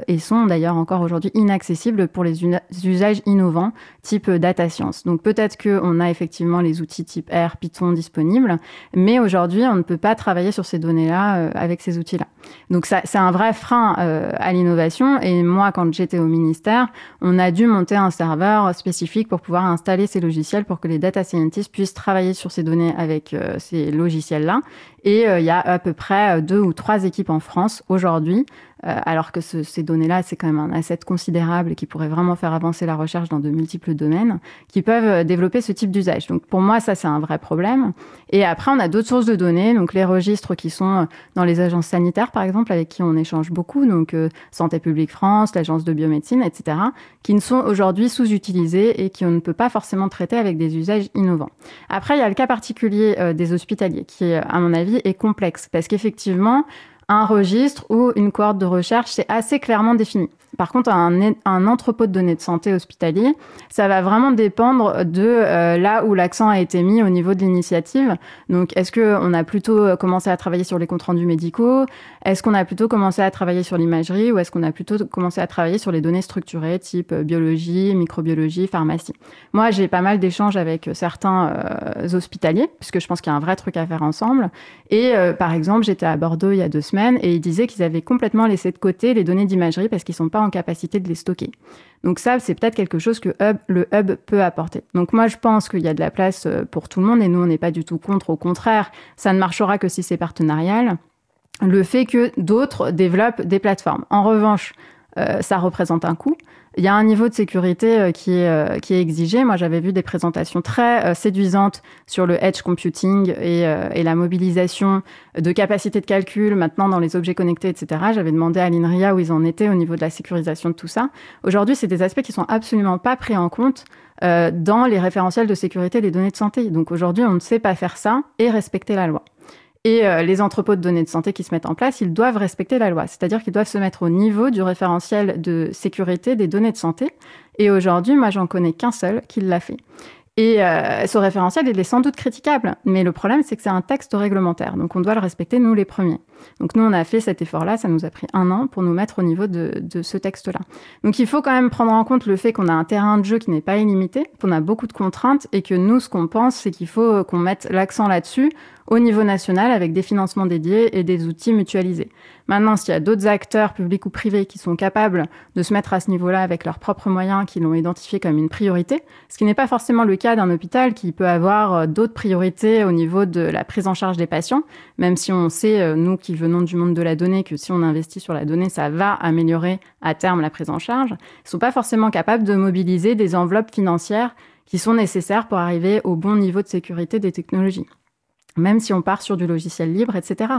[SPEAKER 6] et sont d'ailleurs encore aujourd'hui inaccessibles pour les usages innovants type data science. Donc peut-être qu'on a effectivement les outils type R, Python disponibles, mais aujourd'hui, on ne peut pas travailler sur ces données-là avec ces outils-là. Donc c'est un vrai frein à l'innovation. Et moi, quand j'étais au ministère, on a dû monter un serveur spécifique pour pouvoir installer ces logiciels pour que les data scientists puissent travailler sur ces données avec euh, ces logiciels-là. Et euh, il y a à peu près euh, deux ou trois équipes en France aujourd'hui euh, alors que ces données-là, c'est quand même un asset considérable qui pourrait vraiment faire avancer la recherche dans de multiples domaines, qui peuvent euh, développer ce type d'usage. Donc pour moi, ça, c'est un vrai problème. Et après, on a d'autres sources de données, donc les registres qui sont euh, dans les agences sanitaires, par exemple, avec qui on échange beaucoup, donc Santé publique France, l'agence de biomédecine, etc., qui ne sont aujourd'hui sous-utilisés et qui on ne peut pas forcément traiter avec des usages innovants. Après, il y a le cas particulier des hospitaliers, qui, à mon avis, est complexe, parce qu'effectivement, un registre ou une cohorte de recherche, c'est assez clairement défini. Par contre, un, entrepôt de données de santé hospitalier, ça va vraiment dépendre de euh, là où l'accent a été mis au niveau de l'initiative. Donc, est-ce qu'on a plutôt euh, commencé à travailler sur les comptes rendus médicaux? Est-ce qu'on a plutôt commencé à travailler sur l'imagerie ou est-ce qu'on a plutôt commencé à travailler sur les données structurées type euh, biologie, microbiologie, pharmacie? Moi, j'ai pas mal d'échanges avec certains hospitaliers puisque je pense qu'il y a un vrai truc à faire ensemble. Et par exemple, j'étais à Bordeaux il y a deux semaines et ils disaient qu'ils avaient complètement laissé de côté les données d'imagerie parce qu'ils sont pas en capacité de les stocker. Donc ça, c'est peut-être quelque chose que le hub peut apporter. Donc moi, je pense qu'il y a de la place euh, pour tout le monde et nous, on n'est pas du tout contre. Au contraire, ça ne marchera que si c'est partenarial. Le fait que d'autres développent des plateformes. En revanche, euh, ça représente un coût. Il y a un niveau de sécurité euh, qui est, euh, qui est exigé. Moi, j'avais vu des présentations très séduisantes sur le edge computing et, et, la mobilisation de capacités de calcul maintenant dans les objets connectés, etc. J'avais demandé à l'INRIA où ils en étaient au niveau de la sécurisation de tout ça. Aujourd'hui, c'est des aspects qui sont absolument pas pris en compte dans les référentiels de sécurité des données de santé. Donc aujourd'hui, on ne sait pas faire ça et respecter la loi. Et euh, les entrepôts de données de santé qui se mettent en place, ils doivent respecter la loi, c'est-à-dire qu'ils doivent se mettre au niveau du référentiel de sécurité des données de santé. Et aujourd'hui, moi, j'en connais qu'un seul qui l'a fait. Et euh, ce référentiel, il est sans doute critiquable, mais le problème, c'est que c'est un texte réglementaire, donc on doit le respecter, nous les premiers. Donc nous, on a fait cet effort-là, ça nous a pris un an pour nous mettre au niveau de, ce texte-là. Donc il faut quand même prendre en compte le fait qu'on a un terrain de jeu qui n'est pas illimité, qu'on a beaucoup de contraintes, et que nous, ce qu'on pense, c'est qu'il faut qu'on mette l'accent là-dessus au niveau national avec des financements dédiés et des outils mutualisés. Maintenant, s'il y a d'autres acteurs, publics ou privés, qui sont capables de se mettre à ce niveau-là avec leurs propres moyens, qui l'ont identifié comme une priorité, ce qui n'est pas forcément le cas d'un hôpital qui peut avoir euh, d'autres priorités au niveau de la prise en charge des patients, même si on sait, euh, nous qui venons du monde de la donnée, que si on investit sur la donnée, ça va améliorer à terme la prise en charge, ne sont pas forcément capables de mobiliser des enveloppes financières qui sont nécessaires pour arriver au bon niveau de sécurité des technologies même si on part sur du logiciel libre, etc.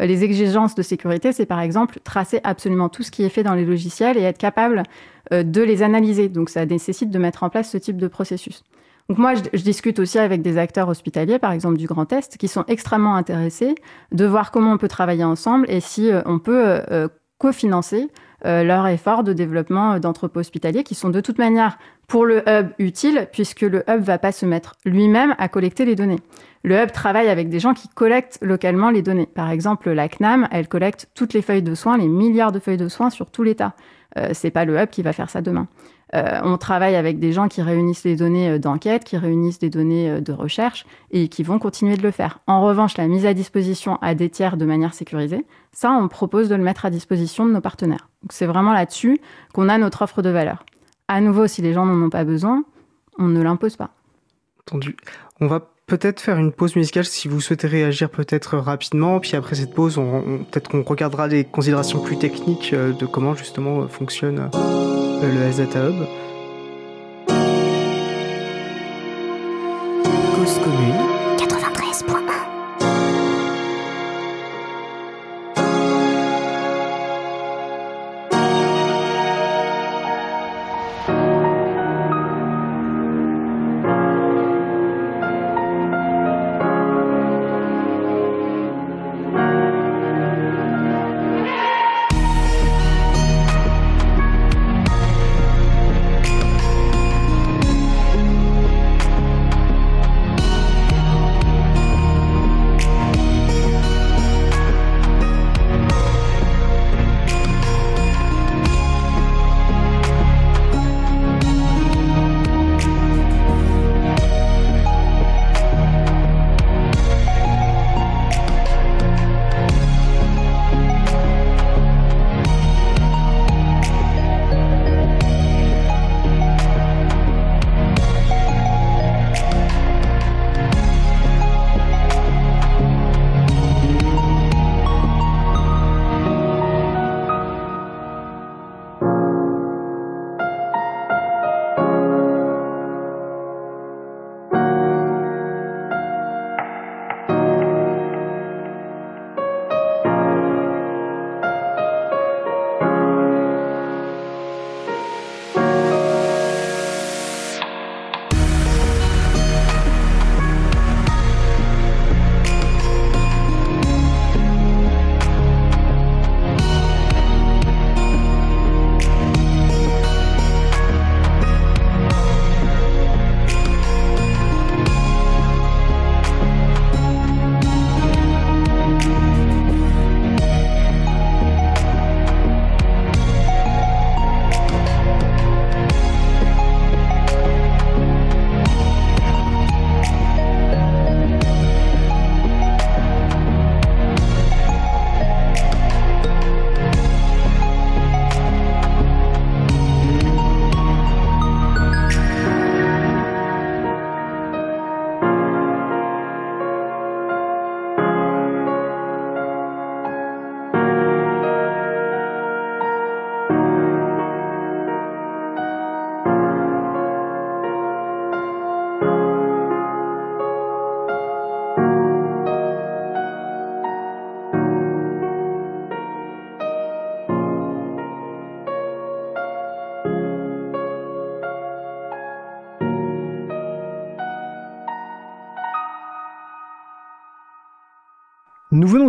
[SPEAKER 6] Euh, les exigences de sécurité, c'est par exemple tracer absolument tout ce qui est fait dans les logiciels et être capable euh, de les analyser. Donc ça nécessite de mettre en place ce type de processus. Donc moi, je, discute aussi avec des acteurs hospitaliers, par exemple du Grand Est, qui sont extrêmement intéressés de voir comment on peut travailler ensemble et si euh, on peut cofinancer leur effort de développement d'entrepôts hospitaliers qui sont de toute manière pour le hub utile puisque le hub va pas se mettre lui-même à collecter les données. Le hub travaille avec des gens qui collectent localement les données. Par exemple, la CNAM, elle collecte toutes les feuilles de soins, les milliards de feuilles de soins sur tout l'État. Euh, c'est pas le hub qui va faire ça demain. Euh, on travaille avec des gens qui réunissent les données euh, d'enquête, qui réunissent des données euh, de recherche et qui vont continuer de le faire. En revanche, la mise à disposition à des tiers de manière sécurisée, ça, on propose de le mettre à disposition de nos partenaires. Donc c'est vraiment là-dessus qu'on a notre offre de valeur. À nouveau, si les gens n'en ont pas besoin, on ne l'impose pas.
[SPEAKER 5] Entendu. On va peut-être faire une pause musicale si vous souhaitez réagir peut-être rapidement. Puis après cette pause, on, peut-être qu'on regardera des considérations plus techniques de comment justement fonctionne le SData Hub.
[SPEAKER 3] Cause commune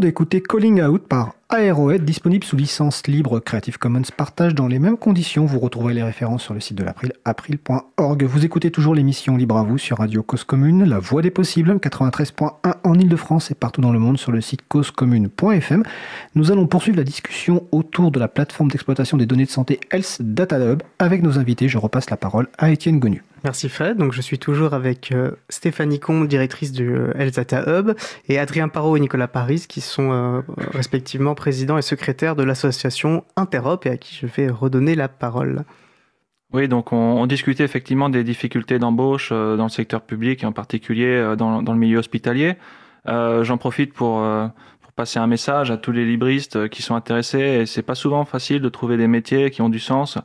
[SPEAKER 1] d'écouter Calling Out par Aerohead, disponible sous licence libre Creative Commons partage dans les mêmes conditions. Vous retrouverez les références sur le site de l'April, april.org. Vous écoutez toujours l'émission Libre à vous sur Radio Cause Commune, la voix des possibles, 93.1 en Ile-de-France et partout dans le monde sur le site causecommune.fm. Nous allons poursuivre la discussion autour de la plateforme d'exploitation des données de santé Health Data Hub avec nos invités. Je repasse la parole à Étienne Gonu.
[SPEAKER 5] Merci Fred. Donc je suis toujours avec euh, Stéphanie Combe, directrice du euh, Hub, et Adrien Parot et Nicolas Paris, qui sont euh, respectivement président et secrétaire de l'association Interop, et à qui je vais redonner la parole.
[SPEAKER 7] Oui, donc on, discutait effectivement des difficultés d'embauche dans le secteur public, et en particulier dans, le milieu hospitalier. J'en profite pour, passer un message à tous les libristes qui sont intéressés. C'est pas souvent facile de trouver des métiers qui ont du sens.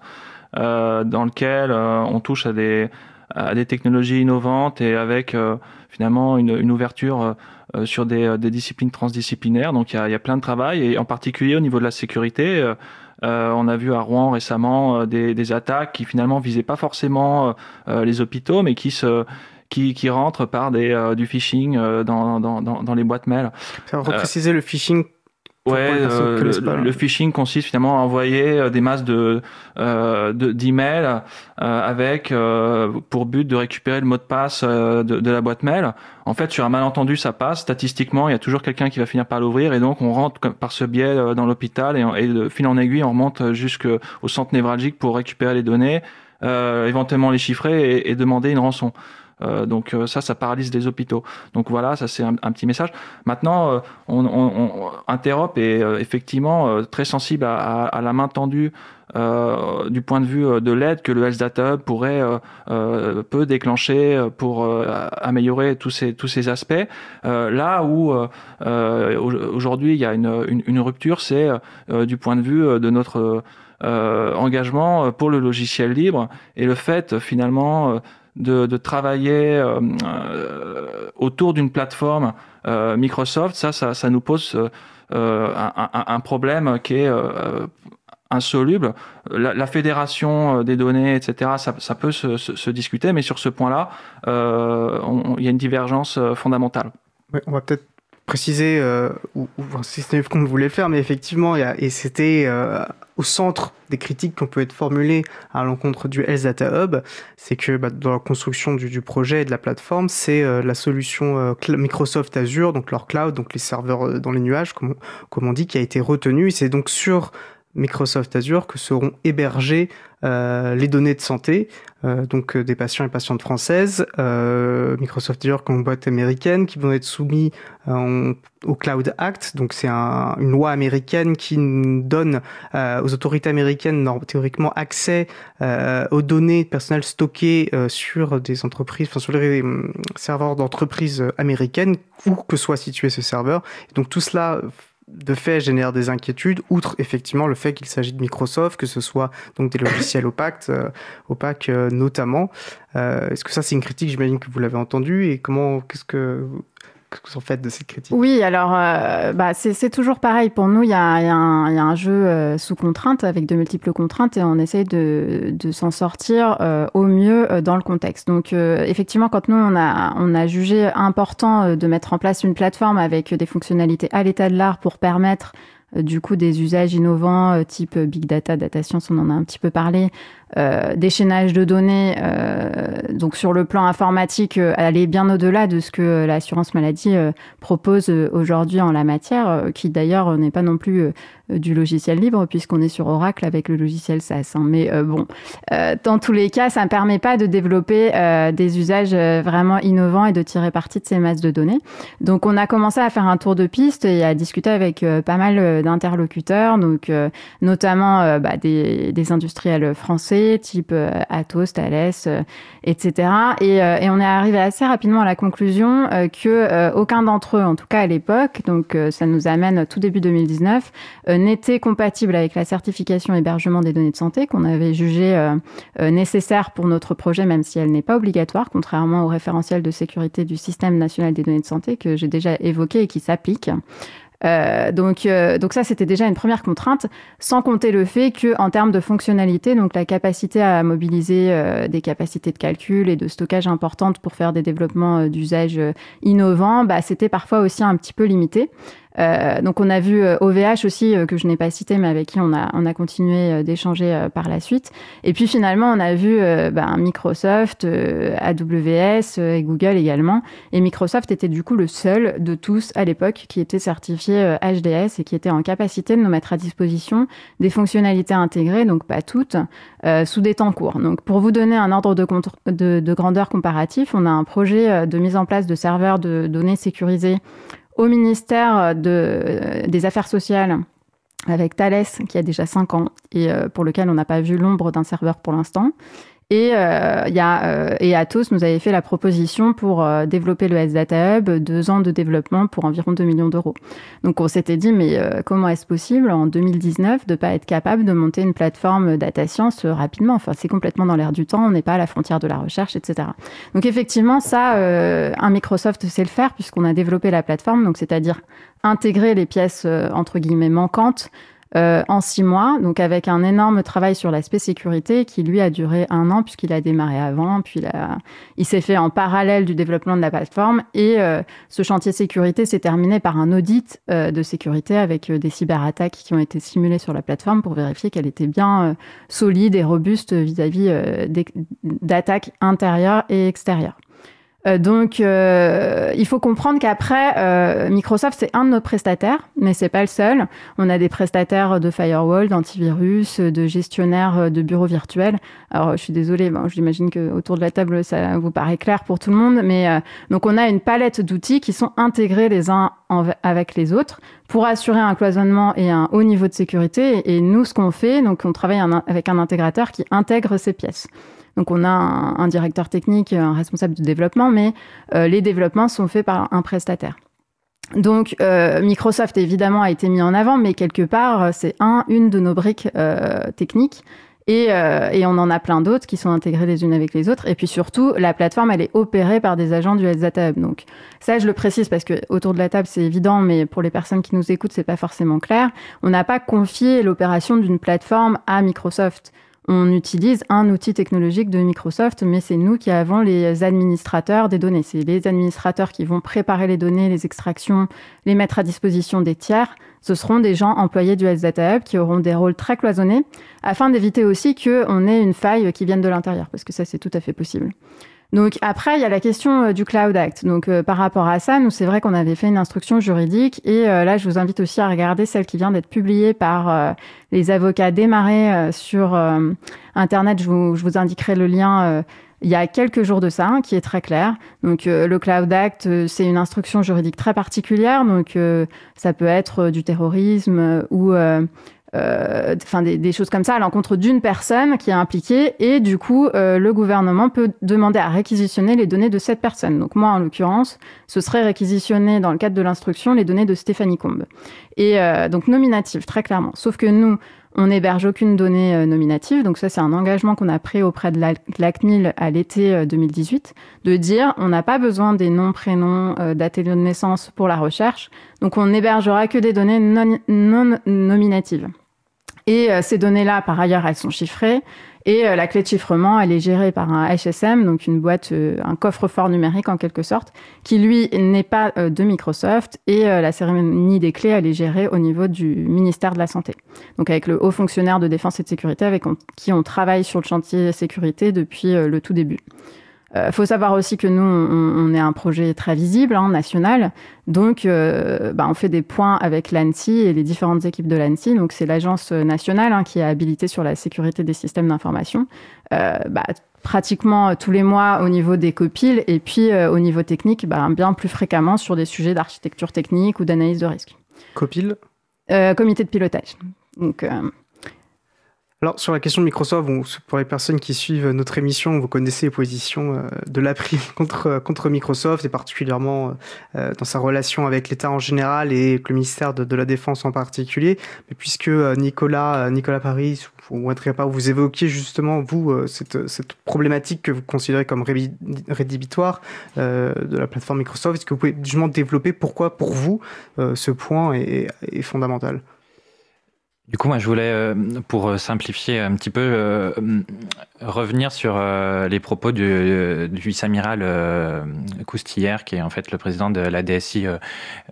[SPEAKER 7] Euh, dans lequel euh, on touche à des, à des technologies innovantes et avec euh, finalement une, une ouverture sur des, des, disciplines transdisciplinaires. Donc il y a, y a, plein de travail et en particulier au niveau de la sécurité. Euh, on a vu à Rouen récemment des, des, attaques qui finalement visaient pas forcément les hôpitaux, mais qui se qui, qui rentrent par des, du phishing dans, dans, dans, dans, les boîtes mail.
[SPEAKER 5] Va repréciser le phishing
[SPEAKER 7] Ouais, euh, le, phishing consiste finalement à envoyer euh, des masses de euh, d'emails euh, avec pour but de récupérer le mot de passe de, de, la boîte mail. En fait, sur un malentendu, ça passe. Statistiquement, il y a toujours quelqu'un qui va finir par l'ouvrir et donc on rentre par ce biais dans l'hôpital et, et de fil en aiguille, on remonte jusqu'au centre névralgique pour récupérer les données, éventuellement les chiffrer et, et demander une rançon. Donc ça, ça paralyse les hôpitaux. Donc voilà, ça c'est un, petit message. Maintenant, on, on, Interop est effectivement très sensible à, à la main tendue euh, du point de vue euh, de l'aide que le Health Data Hub pourrait euh, peut déclencher pour améliorer tous ces tous ces aspects. là où aujourd'hui il y a une, une, rupture, c'est du point de vue de notre engagement pour le logiciel libre et le fait finalement de, travailler autour d'une plateforme Microsoft, ça, ça, nous pose un, problème qui est insoluble. La, fédération euh, des données, etc., ça, peut se, discuter, mais sur ce point-là, euh, il y a une divergence euh, fondamentale.
[SPEAKER 5] on va peut-être préciser, ou, si ce n'est qu'on voulait faire, mais effectivement, et c'était au centre des critiques qui ont pu être formulées à l'encontre du Health Data Hub, c'est que bah, dans la construction du, projet et de la plateforme, c'est la solution Microsoft Azure, donc leur cloud, donc les serveurs dans les nuages, comme, comme on dit, qui a été retenue. C'est donc sur Microsoft Azure que seront hébergées euh, les données de santé, euh, donc euh, des patients et patientes françaises, Microsoft Azure comme boîte américaine, qui vont être soumis au Cloud Act. Donc c'est une loi américaine qui donne aux autorités américaines théoriquement accès aux données personnelles stockées sur des entreprises, enfin sur les serveurs d'entreprises américaines, où que soit situé ce serveur. donc tout cela de fait génère des inquiétudes, outre effectivement le fait qu'il s'agit de Microsoft, que ce soit donc des logiciels opaques, euh, euh, notamment. Euh, est-ce que ça c'est une critique, j'imagine que vous l'avez entendu, et comment, qu'est-ce que que vous en faites de cette critique
[SPEAKER 6] Oui, alors euh, bah, c'est toujours pareil. Pour nous, il y, a, un jeu euh, sous contrainte, avec de multiples contraintes, et on essaye de, s'en sortir euh, au mieux dans le contexte. Donc, effectivement, quand nous, on a, on a jugé important de mettre en place une plateforme avec des fonctionnalités à l'état de l'art pour permettre du coup des usages innovants type big data, data science, on en a un petit peu parlé, euh, d'échaînage de données, euh, donc sur le plan informatique, euh, aller bien au-delà de ce que l'assurance maladie propose aujourd'hui en la matière, qui d'ailleurs n'est pas non plus du logiciel libre puisqu'on est sur Oracle avec le logiciel SaaS. Hein. Mais bon, dans tous les cas, ça ne permet pas de développer des usages vraiment innovants et de tirer parti de ces masses de données. Donc on a commencé à faire un tour de piste et à discuter avec pas mal d'interlocuteurs, donc notamment bah, des industriels français type euh, Atos, Thales, euh, etc. Euh, et, on est arrivé assez rapidement à la conclusion que aucun d'entre eux, en tout cas à l'époque, donc ça nous amène tout début 2019, n'était compatible avec la certification hébergement des données de santé qu'on avait jugé nécessaire pour notre projet, même si elle n'est pas obligatoire, contrairement au référentiel de sécurité du système national des données de santé que j'ai déjà évoqué et qui s'applique. Euh, donc, euh, donc ça, c'était déjà une première contrainte, sans compter le fait que, en termes de fonctionnalité, donc la capacité à mobiliser euh, des capacités de calcul et de stockage importantes pour faire des développements d'usage innovants, bah, c'était parfois aussi un petit peu limité. Euh, donc on a vu OVH euh, aussi, euh, que je n'ai pas cité, mais avec qui on a, on a continué d'échanger par la suite. Et puis finalement, on a vu ben, Microsoft, AWS et Google également. Et Microsoft était du coup le seul de tous à l'époque qui était certifié HDS et qui était en capacité de nous mettre à disposition des fonctionnalités intégrées, donc pas toutes, sous des temps courts. Donc pour vous donner un ordre de, de, de grandeur comparatif, on a un projet de mise en place de serveurs de données sécurisés au ministère de, des Affaires sociales avec Thales, qui a déjà 5 ans et euh, pour lequel on n'a pas vu l'ombre d'un serveur pour l'instant. Et, euh, y a, euh, et Atos nous avait fait la proposition pour euh, développer le S-Data Hub, deux ans de développement pour environ 2 millions d'euros. Donc on s'était dit, mais euh, comment est-ce possible en 2019 de ne pas être capable de monter une plateforme data science rapidement? Enfin, c'est complètement dans l'air du temps, on n'est pas à la frontière de la recherche, etc. Donc effectivement, ça, un Microsoft sait le faire puisqu'on a développé la plateforme, donc c'est-à-dire intégrer les pièces entre guillemets manquantes euh, en six mois, donc avec un énorme travail sur l'aspect sécurité qui lui a duré un an puisqu'il a démarré avant, puis il, s'est fait en parallèle du développement de la plateforme et euh, ce chantier sécurité s'est terminé par un audit euh, de sécurité avec des cyberattaques qui ont été simulées sur la plateforme pour vérifier qu'elle était bien solide et robuste vis-à-vis d'attaques intérieures et extérieures. Euh, donc, euh, il faut comprendre qu'après, euh, Microsoft, c'est un de nos prestataires, mais c'est pas le seul. On a des prestataires de firewall, d'antivirus, de gestionnaires de bureaux virtuels. Alors, je suis désolée, bon, j'imagine que autour de la table, ça vous paraît clair pour tout le monde, mais donc on a une palette d'outils qui sont intégrés les uns avec les autres pour assurer un cloisonnement et un haut niveau de sécurité. Et, nous, ce qu'on fait, donc on travaille avec un intégrateur qui intègre ces pièces. Donc on a un, directeur technique, un responsable de développement, mais euh, les développements sont faits par un prestataire. Donc euh, Microsoft évidemment a été mis en avant, mais quelque part euh, c'est un, une de nos briques techniques. Et, on en a plein d'autres qui sont intégrées les unes avec les autres. Et puis surtout, la plateforme, elle est opérée par des agents du Health. Donc ça, je le précise parce que autour de la table, c'est évident, mais pour les personnes qui nous écoutent, c'est pas forcément clair. On n'a pas confié l'opération d'une plateforme à Microsoft on utilise un outil technologique de Microsoft, mais c'est nous qui avons les administrateurs des données. C'est les administrateurs qui vont préparer les données, les extractions, les mettre à disposition des tiers. Ce seront des gens employés du Health Data Hub qui auront des rôles très cloisonnés, afin d'éviter aussi qu'on ait une faille qui vienne de l'intérieur, parce que ça, c'est tout à fait possible. Donc après, il y a la question euh, du Cloud Act. Donc euh, par rapport à ça, nous, c'est vrai qu'on avait fait une instruction juridique et euh, là, je vous invite aussi à regarder celle qui vient d'être publiée par les avocats démarrés sur Internet. Je vous, je vous, indiquerai le lien. il y a quelques jours de ça, hein, qui est très clair. Donc, le Cloud Act, c'est une instruction juridique très particulière. Donc, ça peut être du terrorisme ou euh, enfin des, choses comme ça à l'encontre d'une personne qui est impliquée et du coup euh, le gouvernement peut demander à réquisitionner les données de cette personne. Donc moi en l'occurrence, ce serait réquisitionner dans le cadre de l'instruction les données de Stéphanie Combe. Et euh, donc nominative très clairement. Sauf que nous on n'héberge aucune donnée nominative, donc ça c'est un engagement qu'on a pris auprès de la, à l'été 2018, de dire on n'a pas besoin des noms, prénoms, dates de naissance pour la recherche, donc on n'hébergera que des données non, nominatives. Et euh, ces données-là, par ailleurs, elles sont chiffrées. Et euh, la clé de chiffrement, elle est gérée par un HSM, donc une boîte, euh, un coffre-fort numérique en quelque sorte, qui lui n'est pas de Microsoft. Et la cérémonie des clés, elle est gérée au niveau du ministère de la Santé. Donc avec le haut fonctionnaire de défense et de sécurité avec qui on travaille sur le chantier sécurité depuis le tout début. Il euh, faut savoir aussi que nous, on, est un projet très visible, hein, national. Donc, euh, bah, on fait des points avec l'ANSI et les différentes équipes de l'ANSI. Donc, c'est l'agence nationale hein, qui est habilitée sur la sécurité des systèmes d'information. Euh, bah, pratiquement tous les mois au niveau des copiles et puis au niveau technique, bah, bien plus fréquemment sur des sujets d'architecture technique ou d'analyse de risque.
[SPEAKER 5] Copile?
[SPEAKER 6] Comité de pilotage. Donc,
[SPEAKER 5] alors, sur la question de Microsoft, pour les personnes qui suivent notre émission, vous connaissez les positions euh, de contre, euh, contre Microsoft, et particulièrement euh, dans sa relation avec l'État en général et le ministère de, la Défense en particulier. Mais puisque Nicolas, Nicolas Paris, ou pas, vous évoquiez justement, vous, cette, problématique que vous considérez comme rédhibitoire de la plateforme Microsoft, est-ce que vous pouvez justement développer pourquoi, pour vous, ce point est fondamental?
[SPEAKER 8] Du coup, moi, je voulais, euh, pour euh, simplifier un petit peu, euh, revenir sur les propos du, du vice-amiral Coustillère, qui est en fait le président de la DSI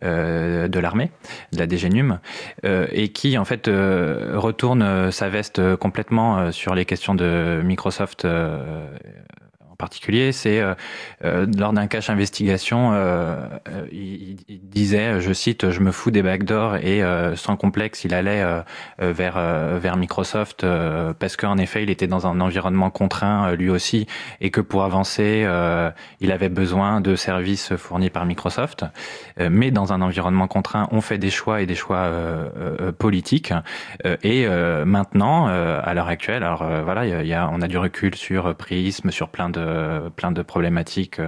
[SPEAKER 8] de l'armée, de la DGNUM, et qui, en fait, retourne sa veste complètement sur les questions de Microsoft en particulier, c'est euh, euh, lors d'un cache investigation, euh, il, disait, je cite, je me fous des backdoors et sans complexe, il allait vers vers Microsoft parce qu'en effet, il était dans un environnement contraint lui aussi et que pour avancer, il avait besoin de services fournis par Microsoft. mais dans un environnement contraint, on fait des choix et des choix politiques. et maintenant, à l'heure actuelle, alors voilà, il y a, on a du recul sur Prism, sur plein de euh, plein de problématiques,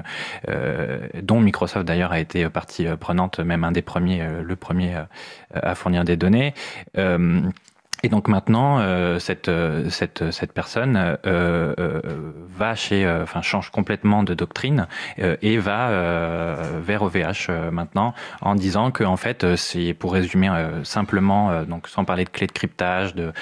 [SPEAKER 8] euh, dont Microsoft d'ailleurs a été partie prenante, même un des premiers, euh, le premier à fournir des données. Et donc maintenant, cette, cette, cette personne va chez, enfin change complètement de doctrine et va vers OVH maintenant en disant que en fait, c'est pour résumer simplement, donc sans parler de clé de cryptage, de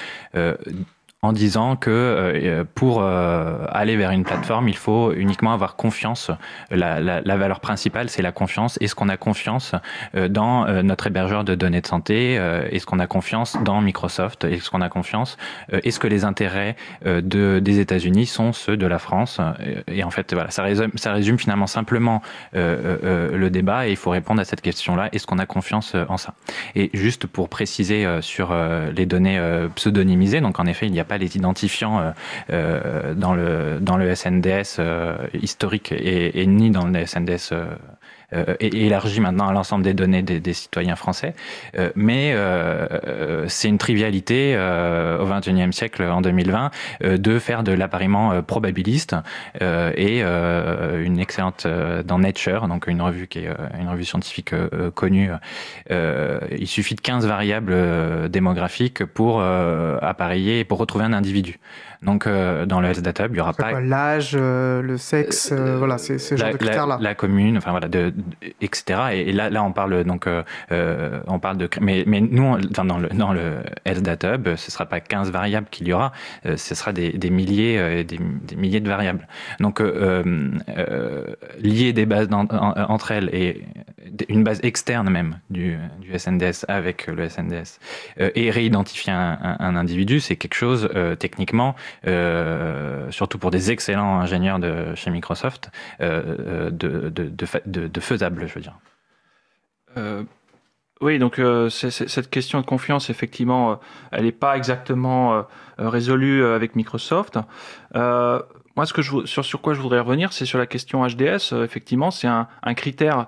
[SPEAKER 8] en disant que euh, pour euh, aller vers une plateforme, il faut uniquement avoir confiance. La, la, la valeur principale, c'est la confiance. Est-ce qu'on a confiance euh, dans notre hébergeur de données de santé Est-ce qu'on a confiance dans Microsoft Est-ce qu'on a confiance Est-ce que les intérêts de, des États-Unis sont ceux de la France Et en fait, voilà, ça résume, ça résume finalement simplement le débat et il faut répondre à cette question-là. Est-ce qu'on a confiance en ça? Et juste pour préciser sur les données pseudonymisées, donc en effet, il n'y a pas les identifiants euh, euh, dans, le, dans le SNDS euh, historique et, ni dans le SNDS euh, élargi maintenant à l'ensemble des données des, citoyens français. Euh, mais euh, c'est une trivialité au XXIe siècle, en 2020, de faire de l'appariement probabiliste et une excellente dans Nature, donc une revue qui est une revue scientifique connue. il suffit de 15 variables démographiques pour appareiller et pour retrouver un individu. Donc, dans le Health Data, il y aura pas
[SPEAKER 5] l'âge, le sexe, voilà, c'est ce genre de critères-là.
[SPEAKER 8] La, commune, enfin voilà, de, etc. Et, là, là, on parle donc, euh, euh, on parle de, mais, mais nous, enfin, dans le dans le Health Data Hub, ce sera pas 15 variables qu'il y aura, euh, ce sera des, des milliers, des, des, milliers de variables. Donc, lier des bases entre elles et une base externe même du, du SNDS avec le SNDS et réidentifier un, un, individu, c'est quelque chose techniquement, surtout pour des excellents ingénieurs de chez Microsoft, de, de, de, de, de faisable je veux dire.
[SPEAKER 7] Euh, oui, donc euh, cette question de confiance, effectivement, euh, elle n'est pas exactement résolue avec Microsoft. moi, ce que je, sur, sur quoi je voudrais revenir, c'est sur la question HDS. effectivement, c'est un, critère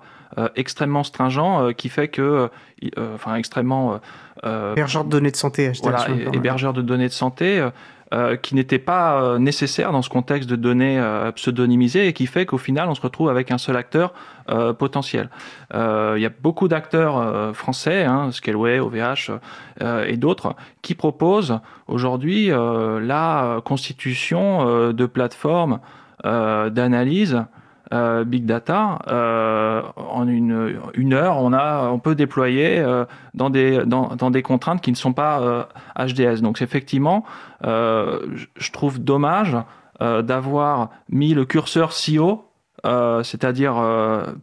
[SPEAKER 7] extrêmement stringent qui fait que, enfin, extrêmement.
[SPEAKER 5] hébergeur de données de santé, HDS.
[SPEAKER 7] Voilà, hébergeur de données de santé. Euh, qui n'était pas euh, nécessaire dans ce contexte de données euh, pseudonymisées et qui fait qu'au final on se retrouve avec un seul acteur potentiel. Il y a beaucoup d'acteurs français, hein, Scaleway, OVH et d'autres, qui proposent aujourd'hui la constitution de plateformes d'analyse euh, big data, euh, en une, heure, on, a, on peut déployer euh, dans, des, dans, dans, des contraintes qui ne sont pas HDS. Donc effectivement, je trouve dommage d'avoir mis le curseur si haut c'est-à-dire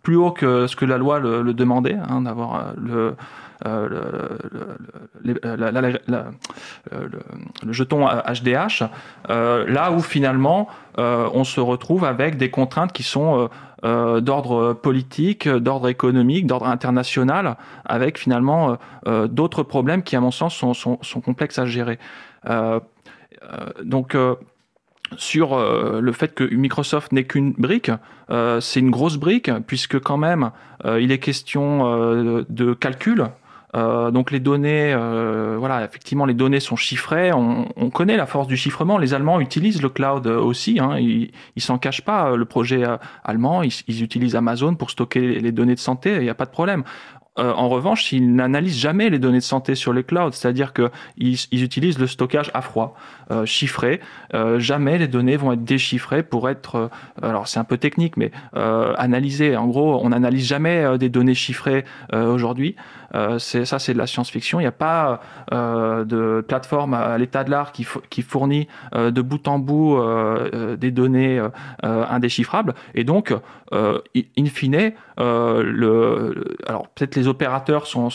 [SPEAKER 7] plus haut que ce que la loi le, le demandait, hein, d'avoir le, le, jeton HDH, euh, là où finalement euh, on se retrouve avec des contraintes qui sont euh, d'ordre politique, d'ordre économique, d'ordre international, avec finalement d'autres problèmes qui, à mon sens, sont, sont, sont complexes à gérer. donc, sur le fait que Microsoft n'est qu'une brique, c'est une grosse brique, puisque quand même, il est question de calcul, euh, donc les données, euh, voilà, effectivement, les données sont chiffrées. On, on, connaît la force du chiffrement. Les Allemands utilisent le cloud aussi. Hein, ils, s'en cachent pas. Le projet euh, allemand, ils, ils, utilisent Amazon pour stocker les données de santé. Il n'y a pas de problème. Euh, en revanche, ils n'analysent jamais les données de santé sur les clouds, c'est-à-dire qu'ils ils utilisent le stockage à froid, euh, chiffré. Euh, jamais les données vont être déchiffrées pour être, alors c'est un peu technique, mais analysées. En gros, on n'analyse jamais des données chiffrées aujourd'hui. C'est ça, c'est de la science-fiction. Il n'y a pas de plateforme à l'état de l'art qui, fournit de bout en bout des données indéchiffrables. Et donc, in fine, alors peut-être les opérateurs sont,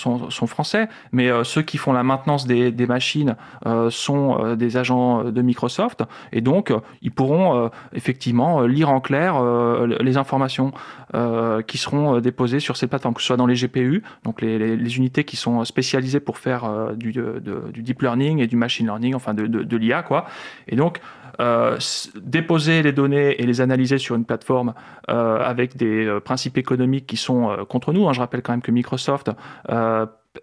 [SPEAKER 7] français, mais euh, ceux qui font la maintenance des, machines euh, sont euh, des agents de Microsoft, et donc ils pourront effectivement lire en clair les informations qui seront déposées sur ces plateformes, que ce soit dans les GPU, donc les, unités qui sont spécialisées pour faire du, deep learning et du machine learning, enfin de, l'IA, quoi. Et donc, déposer les données et les analyser sur une plateforme avec des principes économiques qui sont contre nous. Hein. Je rappelle quand même que Microsoft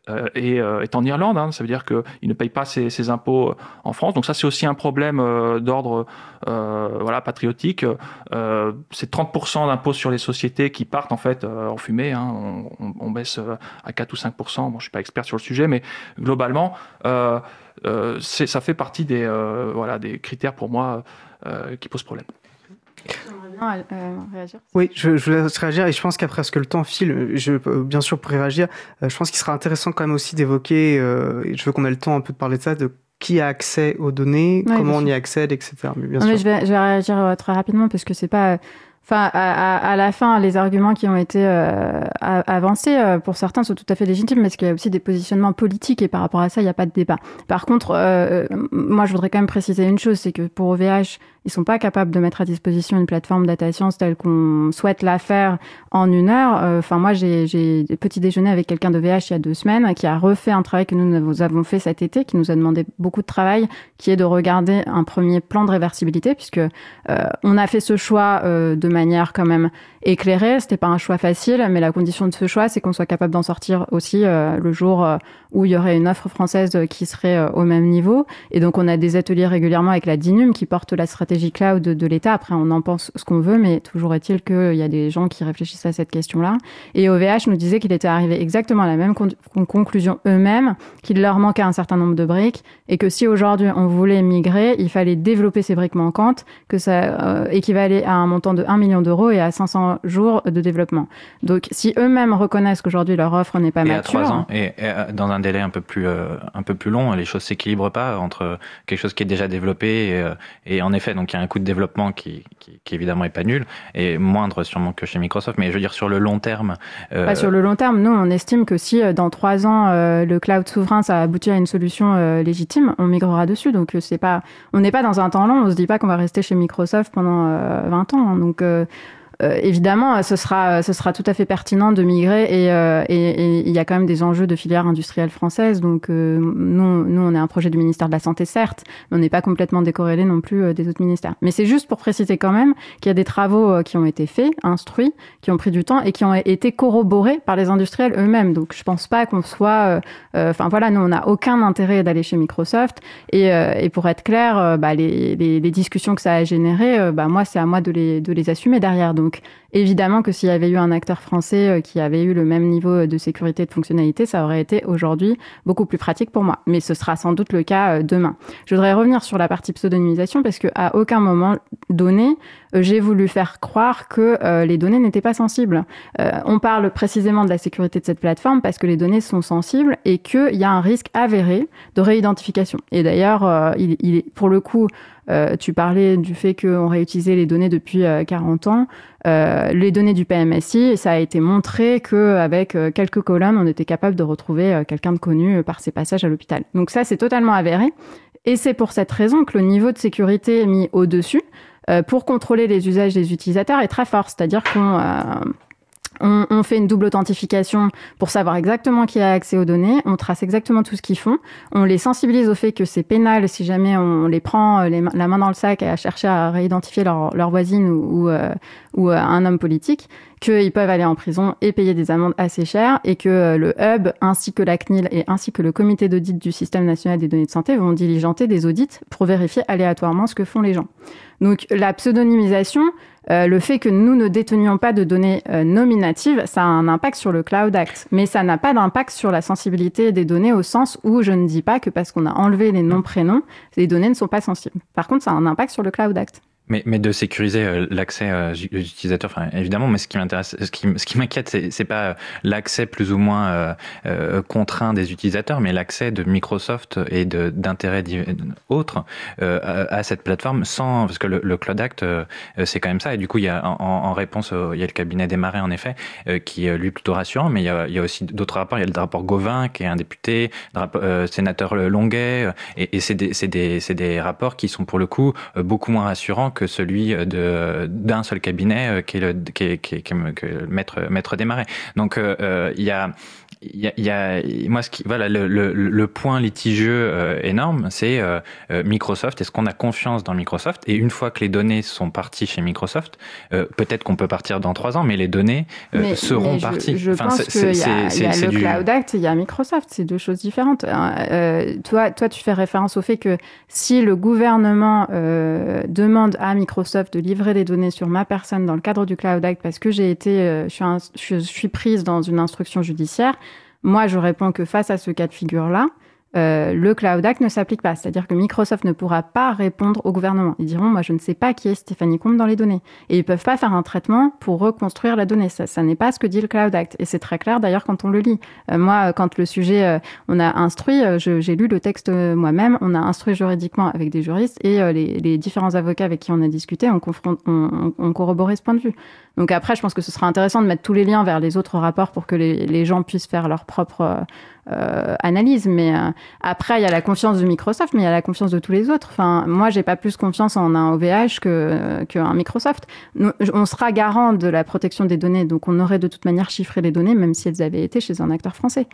[SPEAKER 7] Euh, euh, euh, est, en Irlande, hein. ça veut dire qu'il ne paye pas ses, impôts en France. Donc ça, c'est aussi un problème d'ordre voilà, patriotique. c'est 30% d'impôts sur les sociétés qui partent en fait en fumée. Hein. On, baisse à 4 ou 5%. Bon, je ne suis pas expert sur le sujet, mais globalement, ça fait partie des, voilà, des critères pour moi qui posent problème.
[SPEAKER 5] Euh, réagir Oui, je, je, vous laisse réagir et je pense qu'après, ce que le temps file, je, bien sûr, pour réagir, euh, je pense qu'il sera intéressant quand même aussi d'évoquer, euh, et je veux qu'on ait le temps un peu de parler de ça, de qui a accès aux données, comment on y accède, etc.
[SPEAKER 6] Mais bien sûr. je, vais, je vais réagir très rapidement parce que c'est pas Enfin, à, la fin, les arguments qui ont été euh, avancés, euh, pour certains, sont tout à fait légitimes, parce qu'il y a aussi des positionnements politiques, et par rapport à ça, il n'y a pas de débat. Par contre, euh, moi, je voudrais quand même préciser une chose, c'est que pour OVH, ils sont pas capables de mettre à disposition une plateforme data science telle qu'on souhaite la faire en une heure. Euh, enfin, moi, j'ai petit déjeuner avec quelqu'un de VH il y a deux semaines qui a refait un travail que nous avons fait cet été, qui nous a demandé beaucoup de travail, qui est de regarder un premier plan de réversibilité, puisque euh, on a fait ce choix euh, de manière quand même éclairée. C'était pas un choix facile, mais la condition de ce choix, c'est qu'on soit capable d'en sortir aussi le jour où il y aurait une offre française qui serait au même niveau. Et donc, on a des ateliers régulièrement avec la DINUM qui porte la stratégie cloud de, l'État. Après, on en pense ce qu'on veut, mais toujours est-il qu'il y a des gens qui réfléchissent à cette question-là. Et OVH nous disait qu'il était arrivé exactement à la même conclusion eux-mêmes, qu'il leur manquait un certain nombre de briques, et que si aujourd'hui on voulait migrer, il fallait développer ces briques manquantes, que ça euh, équivalait à un montant de 1 million d'euros et à 500 jours de développement. Donc, si eux-mêmes reconnaissent qu'aujourd'hui leur offre n'est pas
[SPEAKER 8] et
[SPEAKER 6] mature...
[SPEAKER 8] À 3 ans, et, euh, dans un délai un peu plus, euh, un peu plus long, les choses s'équilibrent pas entre quelque chose qui est déjà développé et, et en effet, donc donc il y a un coût de développement qui, qui, évidemment est pas nul et moindre sûrement que chez Microsoft. Mais je veux dire sur le long terme.
[SPEAKER 6] Euh... sur le long terme, nous on estime que si euh, dans trois ans euh, le cloud souverain ça aboutit à une solution euh, légitime, on migrera dessus. Donc c'est pas, on n'est pas dans un temps long. On se dit pas qu'on va rester chez Microsoft pendant 20 ans. Hein. donc euh, évidemment, ce sera, ce sera tout à fait pertinent de migrer euh, et, il y a quand même des enjeux de filière industrielle française. Donc, euh, nous, nous, on est un projet du ministère de la Santé, certes, mais on n'est pas complètement décorrélé non plus des autres ministères. Mais c'est juste pour préciser quand même qu'il y a des travaux qui ont été faits, instruits, qui ont pris du temps et qui ont été corroborés par les industriels eux-mêmes. Donc, je pense pas qu'on soit. Enfin, voilà, nous, on n'a aucun intérêt d'aller chez Microsoft. Et, et pour être clair, bah, les, les, les, discussions que ça a générées, bah, moi, c'est à moi de les, de les assumer derrière. Donc évidemment que s'il y avait eu un acteur français euh, qui avait eu le même niveau de sécurité et de fonctionnalité, ça aurait été aujourd'hui beaucoup plus pratique pour moi. Mais ce sera sans doute le cas euh, demain. Je voudrais revenir sur la partie pseudonymisation parce qu'à aucun moment donné, euh, j'ai voulu faire croire que les données n'étaient pas sensibles. on parle précisément de la sécurité de cette plateforme parce que les données sont sensibles et qu'il y a un risque avéré de réidentification. Et d'ailleurs, il, il, est pour le coup euh, tu parlais du fait qu'on réutilisait les données depuis 40 euh, ans. Euh, les données du PMSI, ça a été montré qu'avec quelques colonnes, on était capable de retrouver quelqu'un de connu par ses passages à l'hôpital. Donc ça, c'est totalement avéré. Et c'est pour cette raison que le niveau de sécurité mis au-dessus pour contrôler les usages des utilisateurs est très fort. C'est-à-dire qu'on on, fait une double authentification pour savoir exactement qui a accès aux données. On trace exactement tout ce qu'ils font. On les sensibilise au fait que c'est pénal si jamais on les prend euh, la main dans le sac à chercher à réidentifier leur, voisine ou, euh, ou, un homme politique, qu'ils peuvent aller en prison et payer des amendes assez chères et que euh, le hub ainsi que la CNIL et ainsi que le comité d'audit du système national des données de santé vont diligenter des audits pour vérifier aléatoirement ce que font les gens. Donc la pseudonymisation, euh, le fait que nous ne détenions pas de données euh, nominatives, ça a un impact sur le Cloud Act, mais ça n'a pas d'impact sur la sensibilité des données au sens où je ne dis pas que parce qu'on a enlevé les noms prénoms, les données ne sont pas sensibles. Par contre, ça a un impact sur le Cloud Act.
[SPEAKER 8] Mais, mais de sécuriser euh, l'accès euh, aux utilisateurs, enfin, évidemment, mais ce qui m'intéresse, ce qui, ce qui m'inquiète, c'est, c'est pas euh, l'accès plus ou moins euh, contraint des utilisateurs, mais l'accès de Microsoft et de, d'intérêts autres euh, à, à, cette plateforme sans, parce que le, le Cloud Act, c'est quand même ça. Et du coup, il y a en, en réponse, il y a le cabinet des marais, en effet, qui est lui plutôt rassurant, mais il y a, il y a aussi d'autres rapports. Il y a le rapport Gauvin, qui est un député, le rapport, sénateur Longuet, et, et c'est des, c'est des, c'est des rapports qui sont pour le coup beaucoup moins rassurants que celui de d'un seul cabinet euh, qui est le qui est, qui est, qui est, maître maître des marais. Donc euh, euh, il y a il y, a, moi ce qui voilà le, le, le point litigieux euh, énorme c'est euh, euh, Microsoft. Est-ce qu'on a confiance dans Microsoft? Et une fois que les données sont parties chez Microsoft peut-être qu'on peut partir dans trois ans mais les données mais, seront mais parties.
[SPEAKER 6] je, je enfin, pense qu'il y a, y a le du... Cloud Act il y a Microsoft c'est deux choses différentes. Hein. toi toi tu fais référence au fait que si le gouvernement demande à Microsoft de livrer les données sur ma personne dans le cadre du Cloud Act parce que j'ai été je suis, un, je suis prise dans une instruction judiciaire moi, je réponds que face à ce cas de figure-là, euh, le Cloud Act ne s'applique pas. C'est-à-dire que Microsoft ne pourra pas répondre au gouvernement. Ils diront, moi, je ne sais pas qui est Stéphanie Combe dans les données. Et ils peuvent pas faire un traitement pour reconstruire la donnée. Ça, ça n'est pas ce que dit le Cloud Act. Et c'est très clair d'ailleurs quand on le lit. Euh, moi, quand le sujet, euh, on a instruit, euh, j'ai lu le texte moi-même, on a instruit juridiquement avec des juristes et les, différents avocats avec qui on a discuté ont, on, on, corroboré ce point de vue. Donc après, je pense que ce sera intéressant de mettre tous les liens vers les autres rapports pour que les, les gens puissent faire leur propre euh, analyse. Mais euh, après, il y a la confiance de Microsoft, mais il y a la confiance de tous les autres. Enfin, moi, j'ai pas plus confiance en un OVH que qu'un Microsoft. on sera garant de la protection des données, donc on aurait de toute manière chiffré les données, même si elles avaient été chez un acteur français.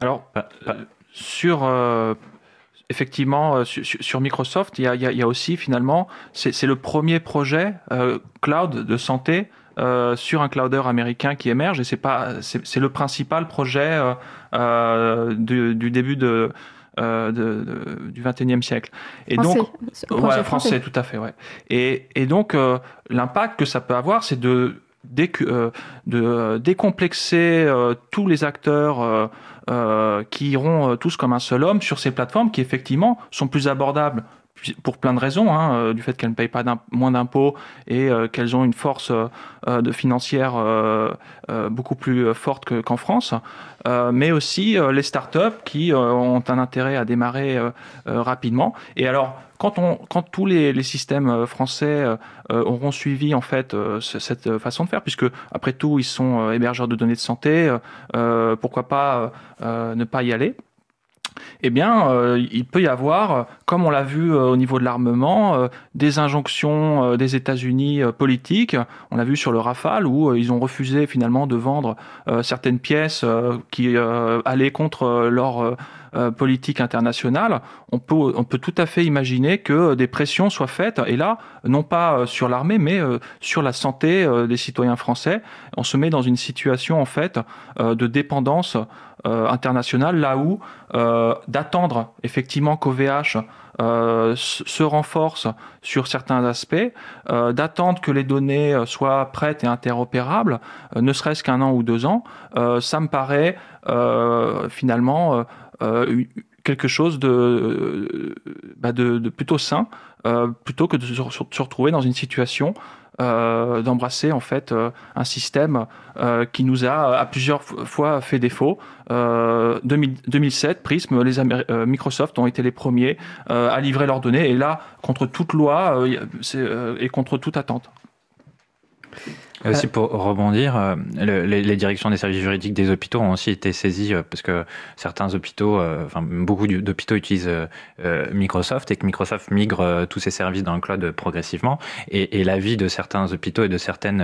[SPEAKER 7] Alors, bah, bah, sur effectivement, sur, Microsoft, il y, a, il y, a, aussi finalement, c'est le premier projet cloud de santé euh, sur un clouder américain qui émerge et c'est pas c'est le principal projet euh, euh, du, du, début de, de, de, du 21e siècle.
[SPEAKER 6] Et français,
[SPEAKER 7] donc, ouais, français, français, tout à fait, ouais. Et, et donc, l'impact que ça peut avoir, c'est de, de décomplexer tous les acteurs qui iront tous comme un seul homme sur ces plateformes qui, effectivement, sont plus abordables pour plein de raisons, hein, euh, du fait qu'elles ne payent pas moins d'impôts et euh, qu'elles ont une force euh, de financière beaucoup plus forte qu'en France, mais aussi les startups qui ont un intérêt à démarrer rapidement. Et alors, quand, on, quand tous les, les systèmes français auront suivi en fait cette façon de faire, puisque après tout ils sont hébergeurs de données de santé, pourquoi pas ne pas y aller eh bien, euh, il peut y avoir, comme on l'a vu euh, au niveau de l'armement, euh, des injonctions des États-Unis politiques. On l'a vu sur le Rafale, où ils ont refusé finalement de vendre certaines pièces qui allaient contre leur politique internationale. On peut, tout à fait imaginer que des pressions soient faites, et là, non pas sur l'armée, mais sur la santé des citoyens français. On se met dans une situation, en fait, de dépendance euh, international là où euh, d'attendre effectivement qu'OVH euh, se renforce sur certains aspects, d'attendre que les données soient prêtes et interopérables, ne serait-ce qu'un an ou deux ans, ça me paraît finalement quelque chose de, bah de, de, plutôt sain, plutôt que de se, retrouver dans une situation euh, d'embrasser en fait euh, un système euh, qui nous a à plusieurs fois fait défaut. 2007, Prism, les Microsoft ont été les premiers à livrer leurs données et là, contre toute loi et contre toute attente.
[SPEAKER 8] Aussi pour rebondir, euh, les, directions des services juridiques des hôpitaux ont aussi été saisies euh, parce que certains hôpitaux, euh, enfin beaucoup d'hôpitaux utilisent Microsoft et que Microsoft migre tous ses services dans le cloud progressivement. Et, et l'avis de certains hôpitaux et de certaines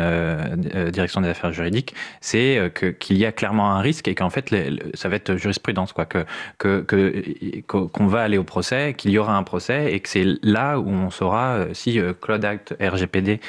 [SPEAKER 8] directions des affaires juridiques, c'est que qu'il y a clairement un risque et qu'en fait ça va être jurisprudence quoi, que que qu'on va aller au procès, qu'il y aura un procès et que c'est là où on saura si Cloud Act RGPD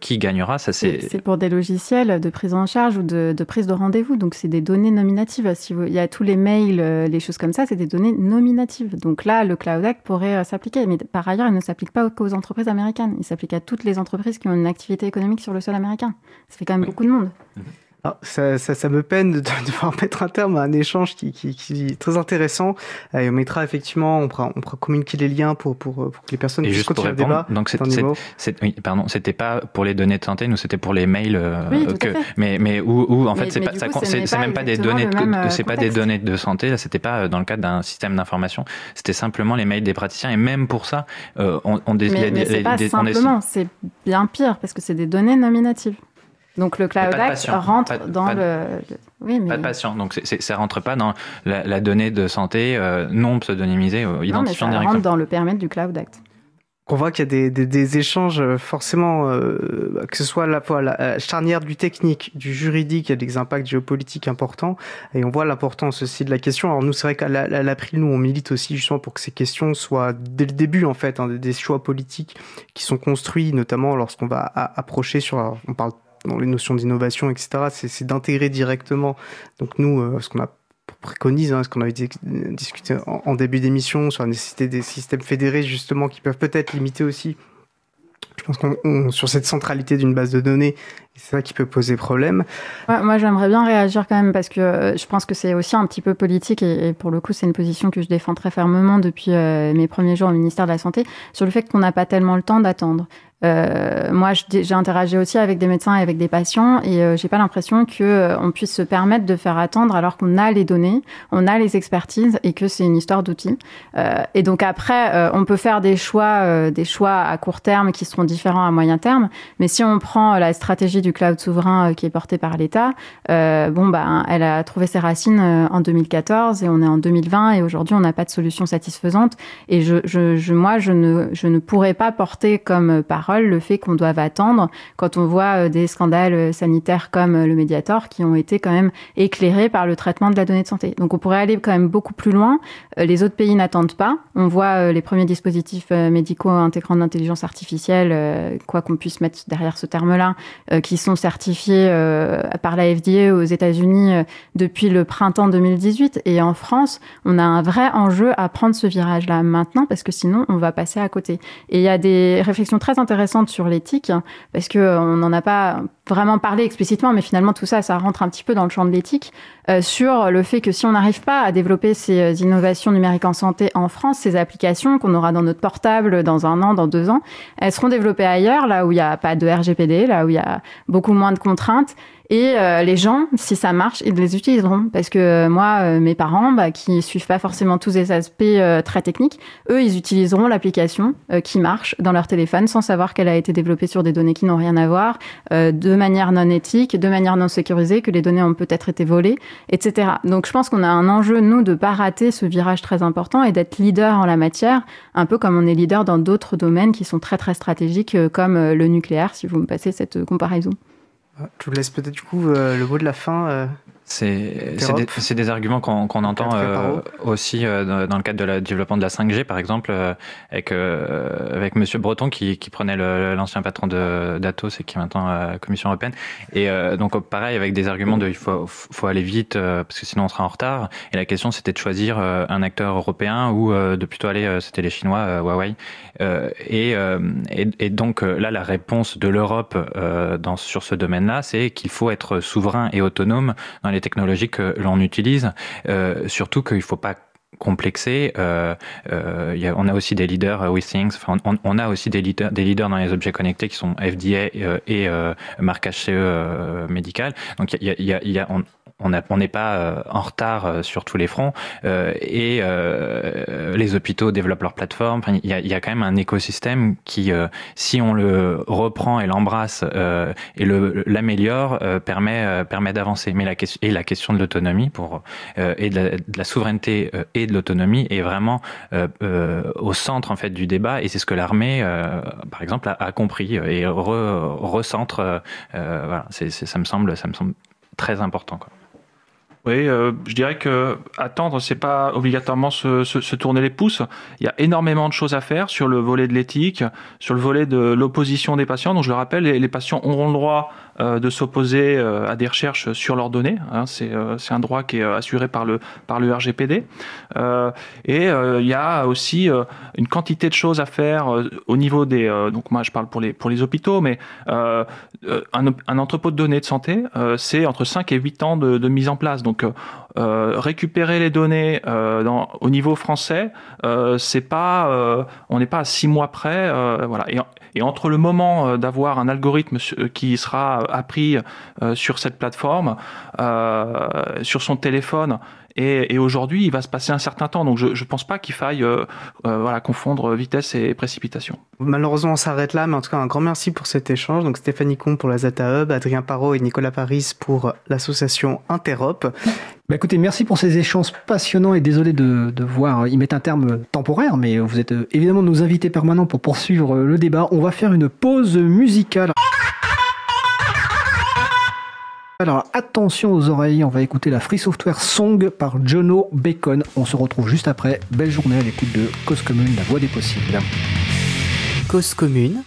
[SPEAKER 8] qui gagnera. Ça c'est
[SPEAKER 6] des logiciels de prise en charge ou de, prise de rendez-vous. Donc, c'est des données nominatives. Si il y a tous les mails, euh, les choses comme ça, c'est des données nominatives. Donc là, le Cloud Act pourrait euh, s'appliquer. Mais par ailleurs, il ne s'applique pas qu'aux entreprises américaines. Il s'applique à toutes les entreprises qui ont une activité économique sur le sol américain. Ça fait quand même beaucoup de monde. Mhm.
[SPEAKER 5] Ah, ça, ça, me peine de, devoir mettre un terme à un échange qui, qui, qui est très intéressant. Euh, et on mettra effectivement, on pourra, on pourra communiquer les liens pour, pour, pour que les personnes
[SPEAKER 8] et
[SPEAKER 5] puissent continuer le débat.
[SPEAKER 8] Donc c'est, oui, pardon, c'était pas pour les données de santé, nous c'était pour les mails.
[SPEAKER 6] Euh, que,
[SPEAKER 8] mais mais où, où en fait c'est pas, ça, c'est, même pas des données, de, euh, c'est pas des données de santé. Là, c'était pas dans le cadre d'un système d'information. C'était simplement les mails des praticiens. Et même pour ça, on, on
[SPEAKER 6] mais, mais c'est pas simplement, c'est bien pire parce que c'est des données nominatives. Donc le Cloud Act rentre dans le,
[SPEAKER 8] Oui, mais... Pas de patient. Donc c ça rentre pas dans la, donnée de santé euh, non pseudonymisée, euh, identifiant
[SPEAKER 6] mais ça rentre dans le périmètre du Cloud Act.
[SPEAKER 5] On voit qu'il y a des, des, des, échanges euh, forcément, euh, que ce soit la fois la charnière du technique, du juridique, il y a des impacts géopolitiques importants, et on voit l'importance aussi de la question. Alors nous, c'est vrai qu'à l'April, nous, on milite aussi justement pour que ces questions soient dès le début en fait, hein, des choix politiques qui sont construits, notamment lorsqu'on va approcher sur, on parle dans les notions d'innovation, etc., c'est d'intégrer directement. Donc nous, euh, ce qu'on a préconise, hein, ce qu'on avait discuté en, début d'émission sur la nécessité des systèmes fédérés justement qui peuvent peut-être limiter aussi pense qu'on sur cette centralité d'une base de données, c'est ça qui peut poser problème.
[SPEAKER 6] moi, j'aimerais bien réagir quand même parce que euh, je pense que c'est aussi un petit peu politique et, pour le coup, c'est une position que je défends très fermement depuis euh, mes premiers jours au ministère de la Santé sur le fait qu'on n'a pas tellement le temps d'attendre. Euh, moi, j'ai interagi aussi avec des médecins et avec des patients, et euh, j'ai pas l'impression que euh, on puisse se permettre de faire attendre alors qu'on a les données, on a les expertises, et que c'est une histoire d'outils. Euh, et donc après, euh, on peut faire des choix, des choix à court terme qui seront différents à moyen terme. Mais si on prend la stratégie du cloud souverain qui est portée par l'État, bon bah, elle a trouvé ses racines en 2014 et on est en 2020 et aujourd'hui on n'a pas de solution satisfaisante. Et je, je, je moi, je ne, je ne pourrais pas porter comme par le fait qu'on doive attendre quand on voit euh, des scandales euh, sanitaires comme euh, le Mediator qui ont été quand même éclairés par le traitement de la donnée de santé. Donc on pourrait aller quand même beaucoup plus loin. Les autres pays n'attendent pas. On voit les premiers dispositifs médicaux intégrant l'intelligence artificielle, quoi qu'on puisse mettre derrière ce terme-là, qui sont certifiés par la FDA aux États-Unis depuis le printemps 2018. Et en France, on a un vrai enjeu à prendre ce virage-là maintenant parce que sinon on va passer à côté. Et il y a des réflexions très intéressantes intéressante sur l'éthique, parce qu'on euh, n'en a pas vraiment parlé explicitement, mais finalement tout ça, ça rentre un petit peu dans le champ de l'éthique, euh, sur le fait que si on n'arrive pas à développer ces euh, innovations numériques en santé en France, ces applications qu'on aura dans notre portable dans un an, dans deux ans, elles seront développées ailleurs, là où il n'y a pas de RGPD, là où il y a beaucoup moins de contraintes, et euh, les gens, si ça marche, ils les utiliseront. Parce que euh, moi, euh, mes parents, bah, qui suivent pas forcément tous les aspects très techniques, eux, ils utiliseront l'application qui marche dans leur téléphone sans savoir qu'elle a été développée sur des données qui n'ont rien à voir, de manière non éthique, de manière non sécurisée, que les données ont peut-être été volées, etc. Donc je pense qu'on a un enjeu, nous, de pas rater ce virage très important et d'être leader en la matière, un peu comme on est leader dans d'autres domaines qui sont très très stratégiques, comme le nucléaire, si vous me passez cette comparaison.
[SPEAKER 5] Je vous laisse peut-être du coup euh, le mot de la fin. Euh,
[SPEAKER 8] c'est des, des, arguments qu'on qu entend euh, aussi euh, dans le cadre de la développement de la 5G, par exemple, euh, avec, euh, avec Monsieur Breton qui, qui prenait l'ancien patron d'Atos et qui est maintenant à la Commission européenne. Et donc, pareil, avec des arguments de il faut, faut aller vite parce que sinon on sera en retard. Et la question, c'était de choisir un acteur européen ou de plutôt aller, c'était les Chinois, Huawei. Et, et, et, donc, là, la réponse de l'Europe sur ce domaine-là, c'est qu'il faut être souverain et autonome dans les technologies que l'on utilise, euh, surtout qu'il ne faut pas complexer. Euh, euh, on a aussi des leaders, WeThings, enfin, on, a aussi des leaders, des leaders dans les objets connectés qui sont FDA et marquage CE médical. Donc il y a on, on n'est pas euh, en retard euh, sur tous les fronts euh, et les hôpitaux développent leur plateforme. Il y, a, y, a, quand même un écosystème qui, si on le reprend et l'embrasse et l'améliore, permet, permet d'avancer. Mais la question et la question de l'autonomie pour et de la, de la, souveraineté et de l'autonomie est vraiment au centre en fait du débat et c'est ce que l'armée, par exemple, a, a, compris et re, recentre. voilà, c'est ça me semble, ça me semble très important. Quoi.
[SPEAKER 7] Oui, euh, je dirais que attendre, c'est pas obligatoirement se, se, tourner les pouces. Il y a énormément de choses à faire sur le volet de l'éthique, sur le volet de l'opposition des patients. Donc je le rappelle, les, les patients auront le droit de s'opposer euh, à des recherches sur leurs données. Hein, c'est euh, un droit qui est assuré par le, par le RGPD. et il y a aussi une quantité de choses à faire au niveau des... donc moi je parle pour les, pour les hôpitaux, mais un, un, entrepôt de données de santé, c'est entre 5 et 8 ans de, de mise en place. Donc récupérer les données dans, au niveau français, c'est pas, on n'est pas à 6 mois près. voilà. Et, entre le moment euh, d'avoir un algorithme euh, qui sera appris euh, sur cette plateforme, sur son téléphone, et, et aujourd'hui, il va se passer un certain temps. Donc, je ne pense pas qu'il faille euh, euh, voilà, confondre vitesse et précipitation.
[SPEAKER 5] Malheureusement, on s'arrête là. Mais en tout cas, un grand merci pour cet échange. Donc, Stéphanie Comte pour la Zata Hub, Adrien Parot et Nicolas Paris pour l'association Interop.
[SPEAKER 1] Bah écoutez, merci pour ces échanges passionnants et désolé de, de voir y mettre un terme temporaire, mais vous êtes euh, évidemment nos invités permanents pour poursuivre le débat. On va faire une pause musicale. Alors attention aux oreilles, on va écouter la Free Software Song par Jono Bacon. On se retrouve juste après. Belle journée à l'écoute de Cause Commune, la voix des possibles.
[SPEAKER 3] Cause Commune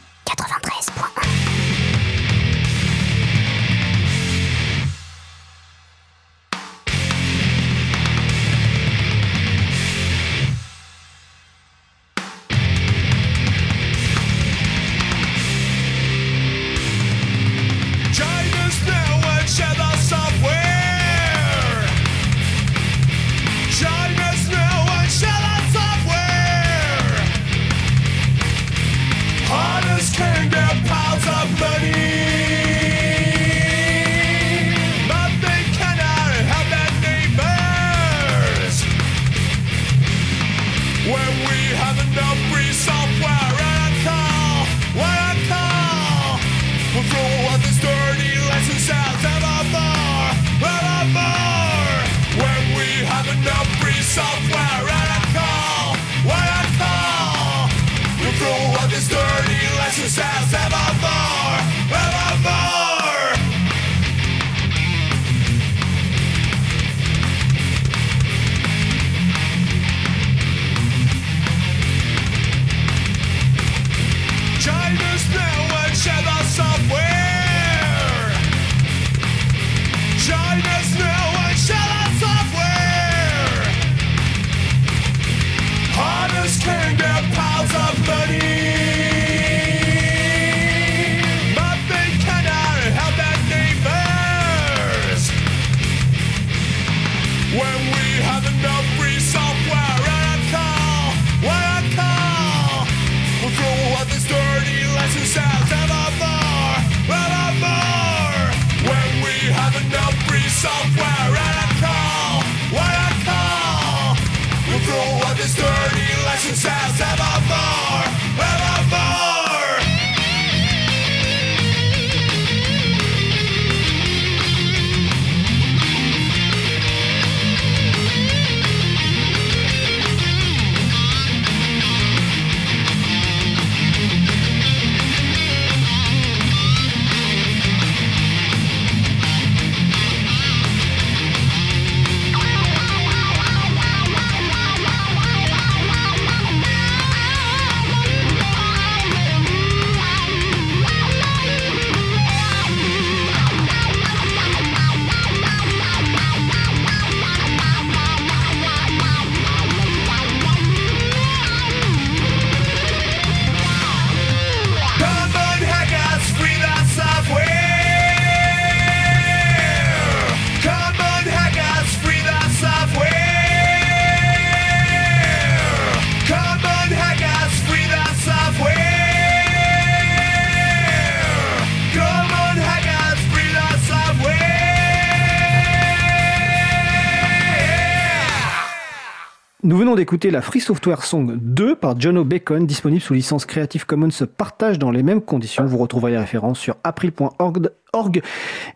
[SPEAKER 1] d'écouter la Free Software Song 2 par John Bacon, disponible sous licence Creative Commons partage dans les mêmes conditions. Vous retrouverez les références sur april.org org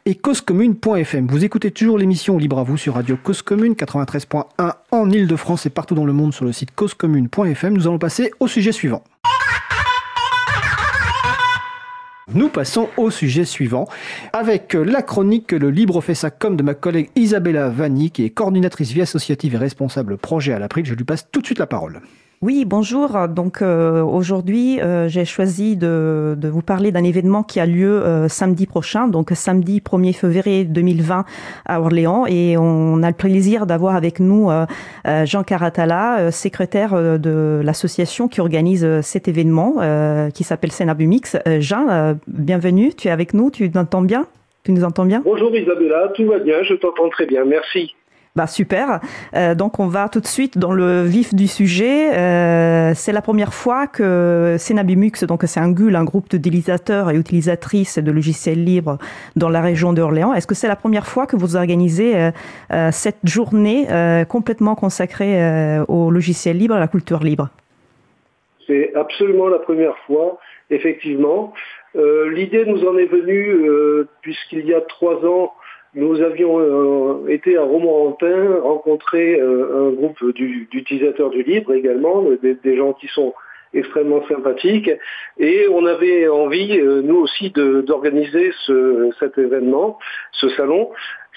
[SPEAKER 1] et causecommune.fm. Vous écoutez toujours l'émission Libre à vous sur Radio Cause Commune 93.1 en Ile-de-France et partout dans le monde sur le site causecommune.fm. Nous allons passer au sujet suivant. Nous passons au sujet suivant avec la chronique Le Libre fait sa com de ma collègue Isabella Vanni qui est coordinatrice vie associative et responsable projet à l'April. Je lui passe tout de suite la parole.
[SPEAKER 9] Oui, bonjour. Donc euh, aujourd'hui, euh, j'ai choisi de, vous parler d'un événement qui a lieu euh, samedi prochain, donc samedi 1er février 2020 à Orléans. Et on a le plaisir d'avoir avec nous Jean Caratala, secrétaire de l'association qui organise cet événement, qui s'appelle Sénabumix. Jean, bienvenue. Tu es avec nous. Tu entends bien? Tu nous entends bien?
[SPEAKER 10] Bonjour Isabella, tout va bien, je t'entends très bien, merci.
[SPEAKER 9] Bah super. Euh, donc on va tout de suite dans le vif du sujet. Euh, c'est la première fois que Senabimux, donc c'est un GUL, un groupe d'utilisateurs et utilisatrices de logiciels libres dans la région d'Orléans. Est-ce que c'est la première fois que vous organisez euh, cette journée complètement consacrée aux logiciels libres, à la culture libre?
[SPEAKER 10] C'est absolument la première fois, effectivement. L'idée nous en est venue puisqu'il y a trois ans, nous avions euh, été à Romorantin rencontrer euh, un groupe du- d'utilisateurs du libre également, des, des gens qui sont extrêmement sympathiques, et on avait envie, euh, nous aussi, d'organiser ce- cet événement, ce salon,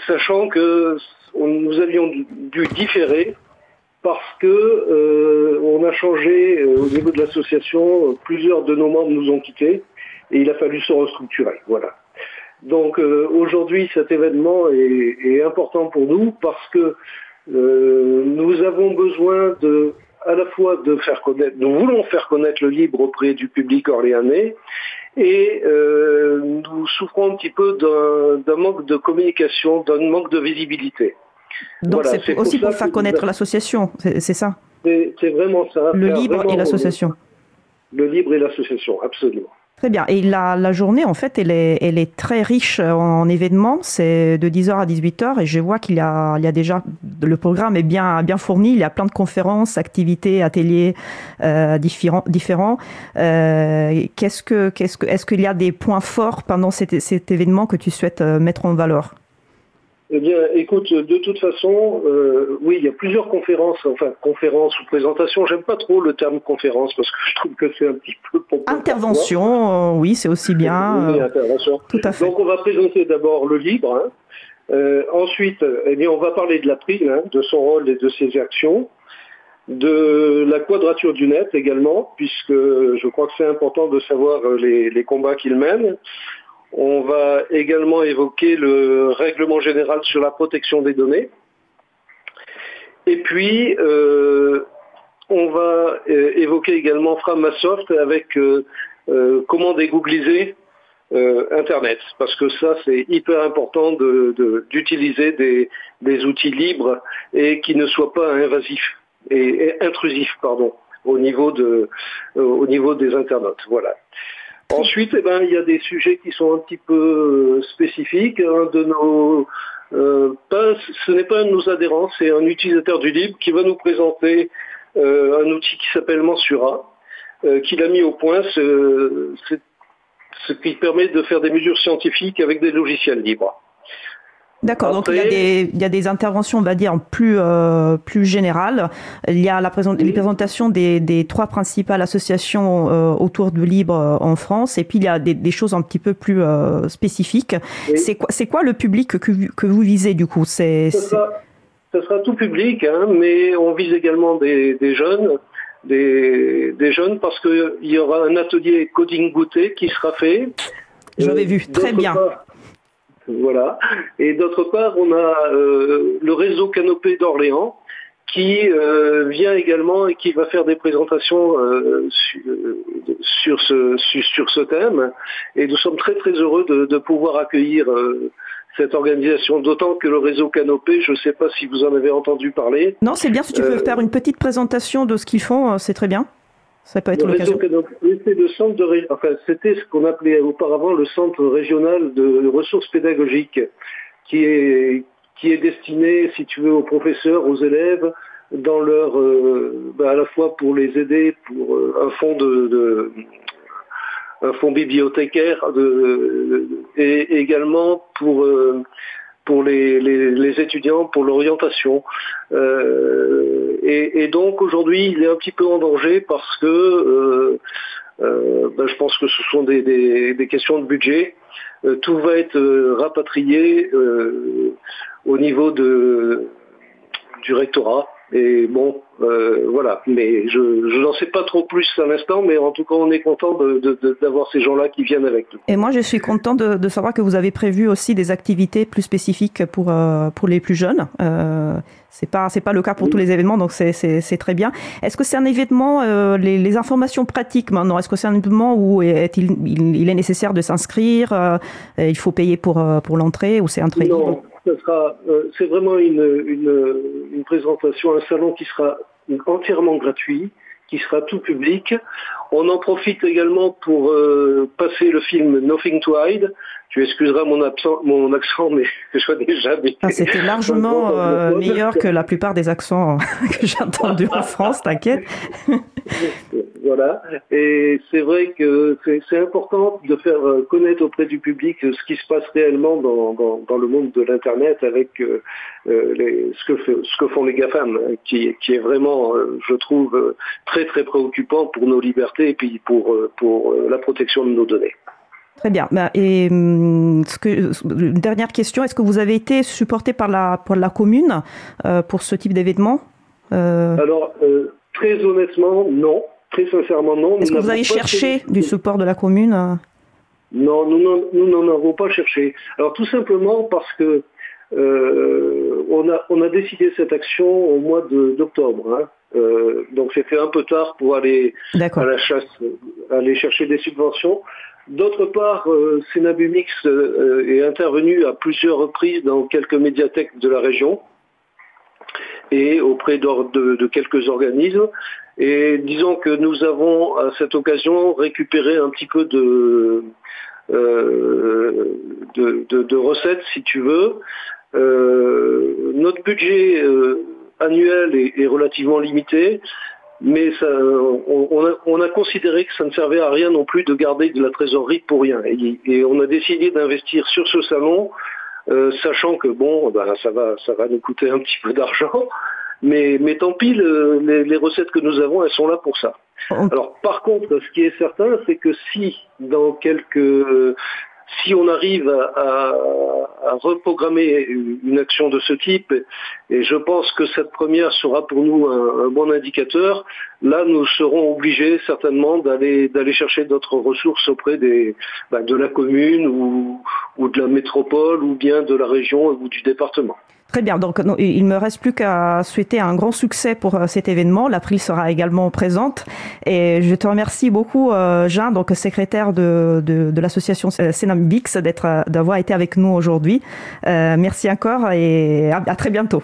[SPEAKER 10] sachant que nous avions dû différer parce que euh, on a changé euh, au niveau de l'association, euh, plusieurs de nos membres nous ont quittés et il a fallu se restructurer. Voilà. Donc euh, aujourd'hui, cet événement est, est important pour nous parce que euh, nous avons besoin de à la fois de faire connaître, nous voulons faire connaître le libre auprès du public orléanais et euh, nous souffrons un petit peu d'un d'un manque de communication, d'un manque de visibilité.
[SPEAKER 9] Donc
[SPEAKER 10] Voilà,
[SPEAKER 9] c'est aussi pour faire connaître
[SPEAKER 10] nous-
[SPEAKER 9] l'association, c'est ça?
[SPEAKER 10] C'est c'est vraiment ça.
[SPEAKER 9] Le libre et l'association.
[SPEAKER 10] Le libre et l'association, absolument.
[SPEAKER 9] Très bien. Et la, la journée, en fait, elle est, elle est très riche en événements. C'est de 10h à 18h et je vois qu'il y a, il y a déjà, le programme est bien, bien fourni. Il y a plein de conférences, activités, ateliers euh, différents. différents. Euh, qu'est-ce que, qu'est-ce que, est-ce qu'il y a des points forts pendant cet, événement que tu souhaites euh, mettre en valeur?
[SPEAKER 10] Eh bien, écoute, de toute façon, euh, oui, il y a plusieurs conférences, enfin conférences ou présentations. J'aime pas trop le terme conférence parce que je trouve que c'est un petit peu
[SPEAKER 9] intervention. oui, c'est aussi bien.
[SPEAKER 10] Oui, intervention.
[SPEAKER 9] Tout à fait.
[SPEAKER 10] Donc, on va présenter d'abord le livre. Hein. ensuite, eh bien, on va parler de l'April, hein, de son rôle et de ses actions de la quadrature du net également, puisque je crois que c'est important de savoir les, les combats qu'il mène. On va également évoquer le règlement général sur la protection des données. Et puis, euh, on va euh, évoquer également Framasoft avec euh, comment dégoogliser Internet, parce que ça, c'est hyper important d'utiliser de, des, outils libres et qui ne soient pas invasifs et, intrusifs, pardon, au niveau, au niveau des internautes. Voilà. Ensuite, eh ben, il y a des sujets qui sont un petit peu euh, spécifiques. Un de nos, euh, ce n'est pas un de nos adhérents, c'est un utilisateur du libre qui va nous présenter euh, un outil qui s'appelle Mensura, qu'il a mis au point, ce, ce qui permet de faire des mesures scientifiques avec des logiciels libres.
[SPEAKER 9] D'accord, donc il y, a des, il y, a des, interventions, on va dire, plus, euh, plus générales. Il y a la les présentations des, des, trois principales associations euh, autour du libre euh, en France, et puis il y a des, des choses un petit peu plus euh, spécifiques. C'est quoi, quoi, le public que, que vous visez du coup?
[SPEAKER 10] C'est ce sera, sera, tout public, hein, mais on vise également des, jeunes. Des, des, jeunes parce qu'il y aura un atelier coding goûté qui sera fait.
[SPEAKER 9] J'avais vu, très bien.
[SPEAKER 10] Voilà. Et d'autre part, on a euh, le réseau Canopé d'Orléans qui euh, vient également et qui va faire des présentations euh, sur, ce, sur, ce thème. Et nous sommes très très heureux de, pouvoir accueillir cette organisation, d'autant que le réseau Canopé, je ne sais pas si vous en avez entendu parler.
[SPEAKER 9] Non, c'est bien, si tu veux faire une petite présentation de ce qu'ils font, c'est très bien. Ça peut être l'occasion.
[SPEAKER 10] C'était ce qu'on appelait auparavant le centre régional de ressources pédagogiques, qui est, qui est destiné, si tu veux, aux professeurs, aux élèves, dans leur, euh, bah, à la fois pour les aider pour euh, un fonds de, un fonds bibliothécaire de, et également pour euh, pour les, les, étudiants, pour l'orientation. Euh, et, donc aujourd'hui, il est un petit peu en danger parce que euh, euh, ben, je pense que ce sont des, des, questions de budget. tout va être rapatrié au niveau de, du rectorat. Et bon, euh, voilà. Mais je, n'en sais pas trop plus à l'instant, mais en tout cas, on est content d'avoir ces gens-là qui viennent avec nous.
[SPEAKER 9] Et moi, je suis content de, savoir que vous avez prévu aussi des activités plus spécifiques pour euh, pour les plus jeunes. Euh, c'est pas c'est pas le cas pour tous les événements, donc c'est très bien. Est-ce que c'est un événement euh, les, informations pratiques maintenant Est-ce que c'est un événement où est il, il, est nécessaire de s'inscrire Il faut payer pour pour l'entrée ou c'est un très
[SPEAKER 10] euh, c'est vraiment une, présentation, un salon qui sera entièrement gratuit, qui sera tout public. On en profite également pour euh, passer le film Nothing to Hide. Tu excuseras mon, mon accent, mais je déjà
[SPEAKER 9] ah, C'était largement euh, meilleur que la plupart des accents que j'ai entendus en France, t'inquiète.
[SPEAKER 10] Voilà. Et c'est vrai que c'est important de faire euh, connaître auprès du public ce qui se passe réellement dans, le monde de l'Internet avec euh, euh, ce, que, ce que font les GAFAM, qui, qui est vraiment, je trouve, très très préoccupant pour nos libertés et puis pour, pour la protection de nos données.
[SPEAKER 9] Très bien. Bah, et hum, ce que, une dernière question, est-ce que vous avez été supporté par la, par la commune pour ce type d'événement
[SPEAKER 10] Alors, très honnêtement, non. Très sincèrement, non.
[SPEAKER 9] Est-ce que vous avez cherché du support de la commune euh?
[SPEAKER 10] Non, nous n'en avons pas cherché. Alors tout simplement parce que euh, on, a, on a décidé cette action au mois d'octobre. Hein. Euh, donc c'était un peu tard pour aller à la chasse, aller chercher des subventions. D'autre part, euh, Sénabumix est intervenu à plusieurs reprises dans quelques médiathèques de la région et auprès de, de, quelques organismes. Et disons que nous avons à cette occasion récupéré un petit peu de, euh, de, recettes, si tu veux. Euh, notre budget euh, annuel est, relativement limité, mais ça, on, a, considéré que ça ne servait à rien non plus de garder de la trésorerie pour rien. Et, et on a décidé d'investir sur ce salon sachant que bon, ben, ça va, ça va nous coûter un petit peu d'argent. Mais, mais tant pis, les, les, recettes que nous avons, elles sont là pour ça. Alors par contre, ce qui est certain, c'est que si dans quelques si on arrive à, reprogrammer une action de ce type, et je pense que cette première sera pour nous un, bon indicateur, là nous serons obligés certainement d'aller chercher d'autres ressources auprès bah, de la commune ou de la métropole ou bien de la région ou du département.
[SPEAKER 9] Très bien. Donc, il me reste plus qu'à souhaiter un grand succès pour euh, cet événement. L'April sera également présente. Et je te remercie beaucoup, euh, Jean, donc secrétaire de, de, l'association Senambix, d'être, euh, d'avoir été avec nous aujourd'hui. merci encore et à, très bientôt.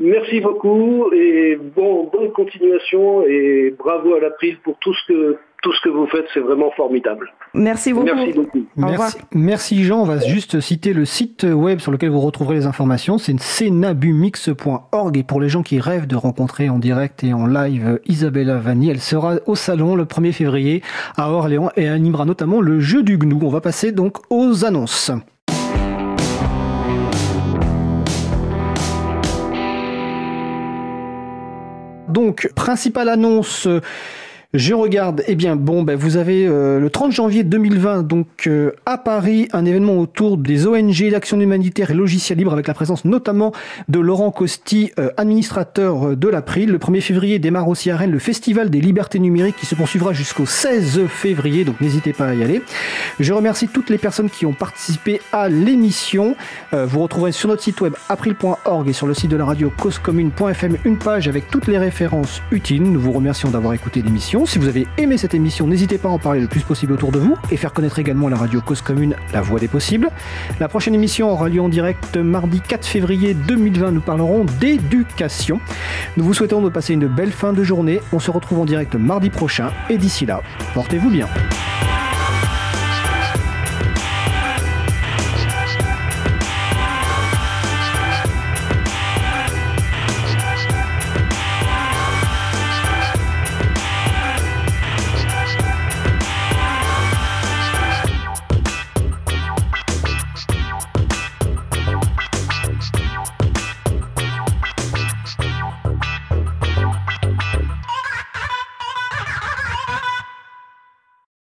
[SPEAKER 10] Merci beaucoup et bon, bonne continuation et bravo à l'April pour tout ce que tout ce que vous faites, c'est vraiment formidable.
[SPEAKER 9] Merci beaucoup.
[SPEAKER 10] Merci beaucoup.
[SPEAKER 1] Merci, Jean. On va juste citer le site web sur lequel vous retrouverez les informations. C'est cenabumix.org. Et pour les gens qui rêvent de rencontrer en direct et en live Isabella Vanni, elle sera au salon le 1er février à Orléans et animera notamment le jeu du gnou. On va passer donc aux annonces. Donc, principale annonce. Je regarde, eh bien bon, ben, vous avez euh, le 30 janvier 2020, donc euh, à Paris, un événement autour des ONG, d'action humanitaire et logiciel libre, avec la présence notamment de Laurent Costi, euh, administrateur de l'April. Le 1er février démarre aussi à Rennes le Festival des libertés numériques qui se poursuivra jusqu'au 16 février, donc n'hésitez pas à y aller. Je remercie toutes les personnes qui ont participé à l'émission. vous retrouverez sur notre site web april.org et sur le site de la radio causecommune.fm une page avec toutes les références utiles. Nous vous remercions d'avoir écouté l'émission. Si vous avez aimé cette émission, n'hésitez pas à en parler le plus possible autour de vous et faire connaître également la radio Cause Commune, la voix des possibles. La prochaine émission aura lieu en direct mardi 4 février 2020. Nous parlerons d'éducation. Nous vous souhaitons de passer une belle fin de journée. On se retrouve en direct mardi prochain et d'ici là, portez-vous bien.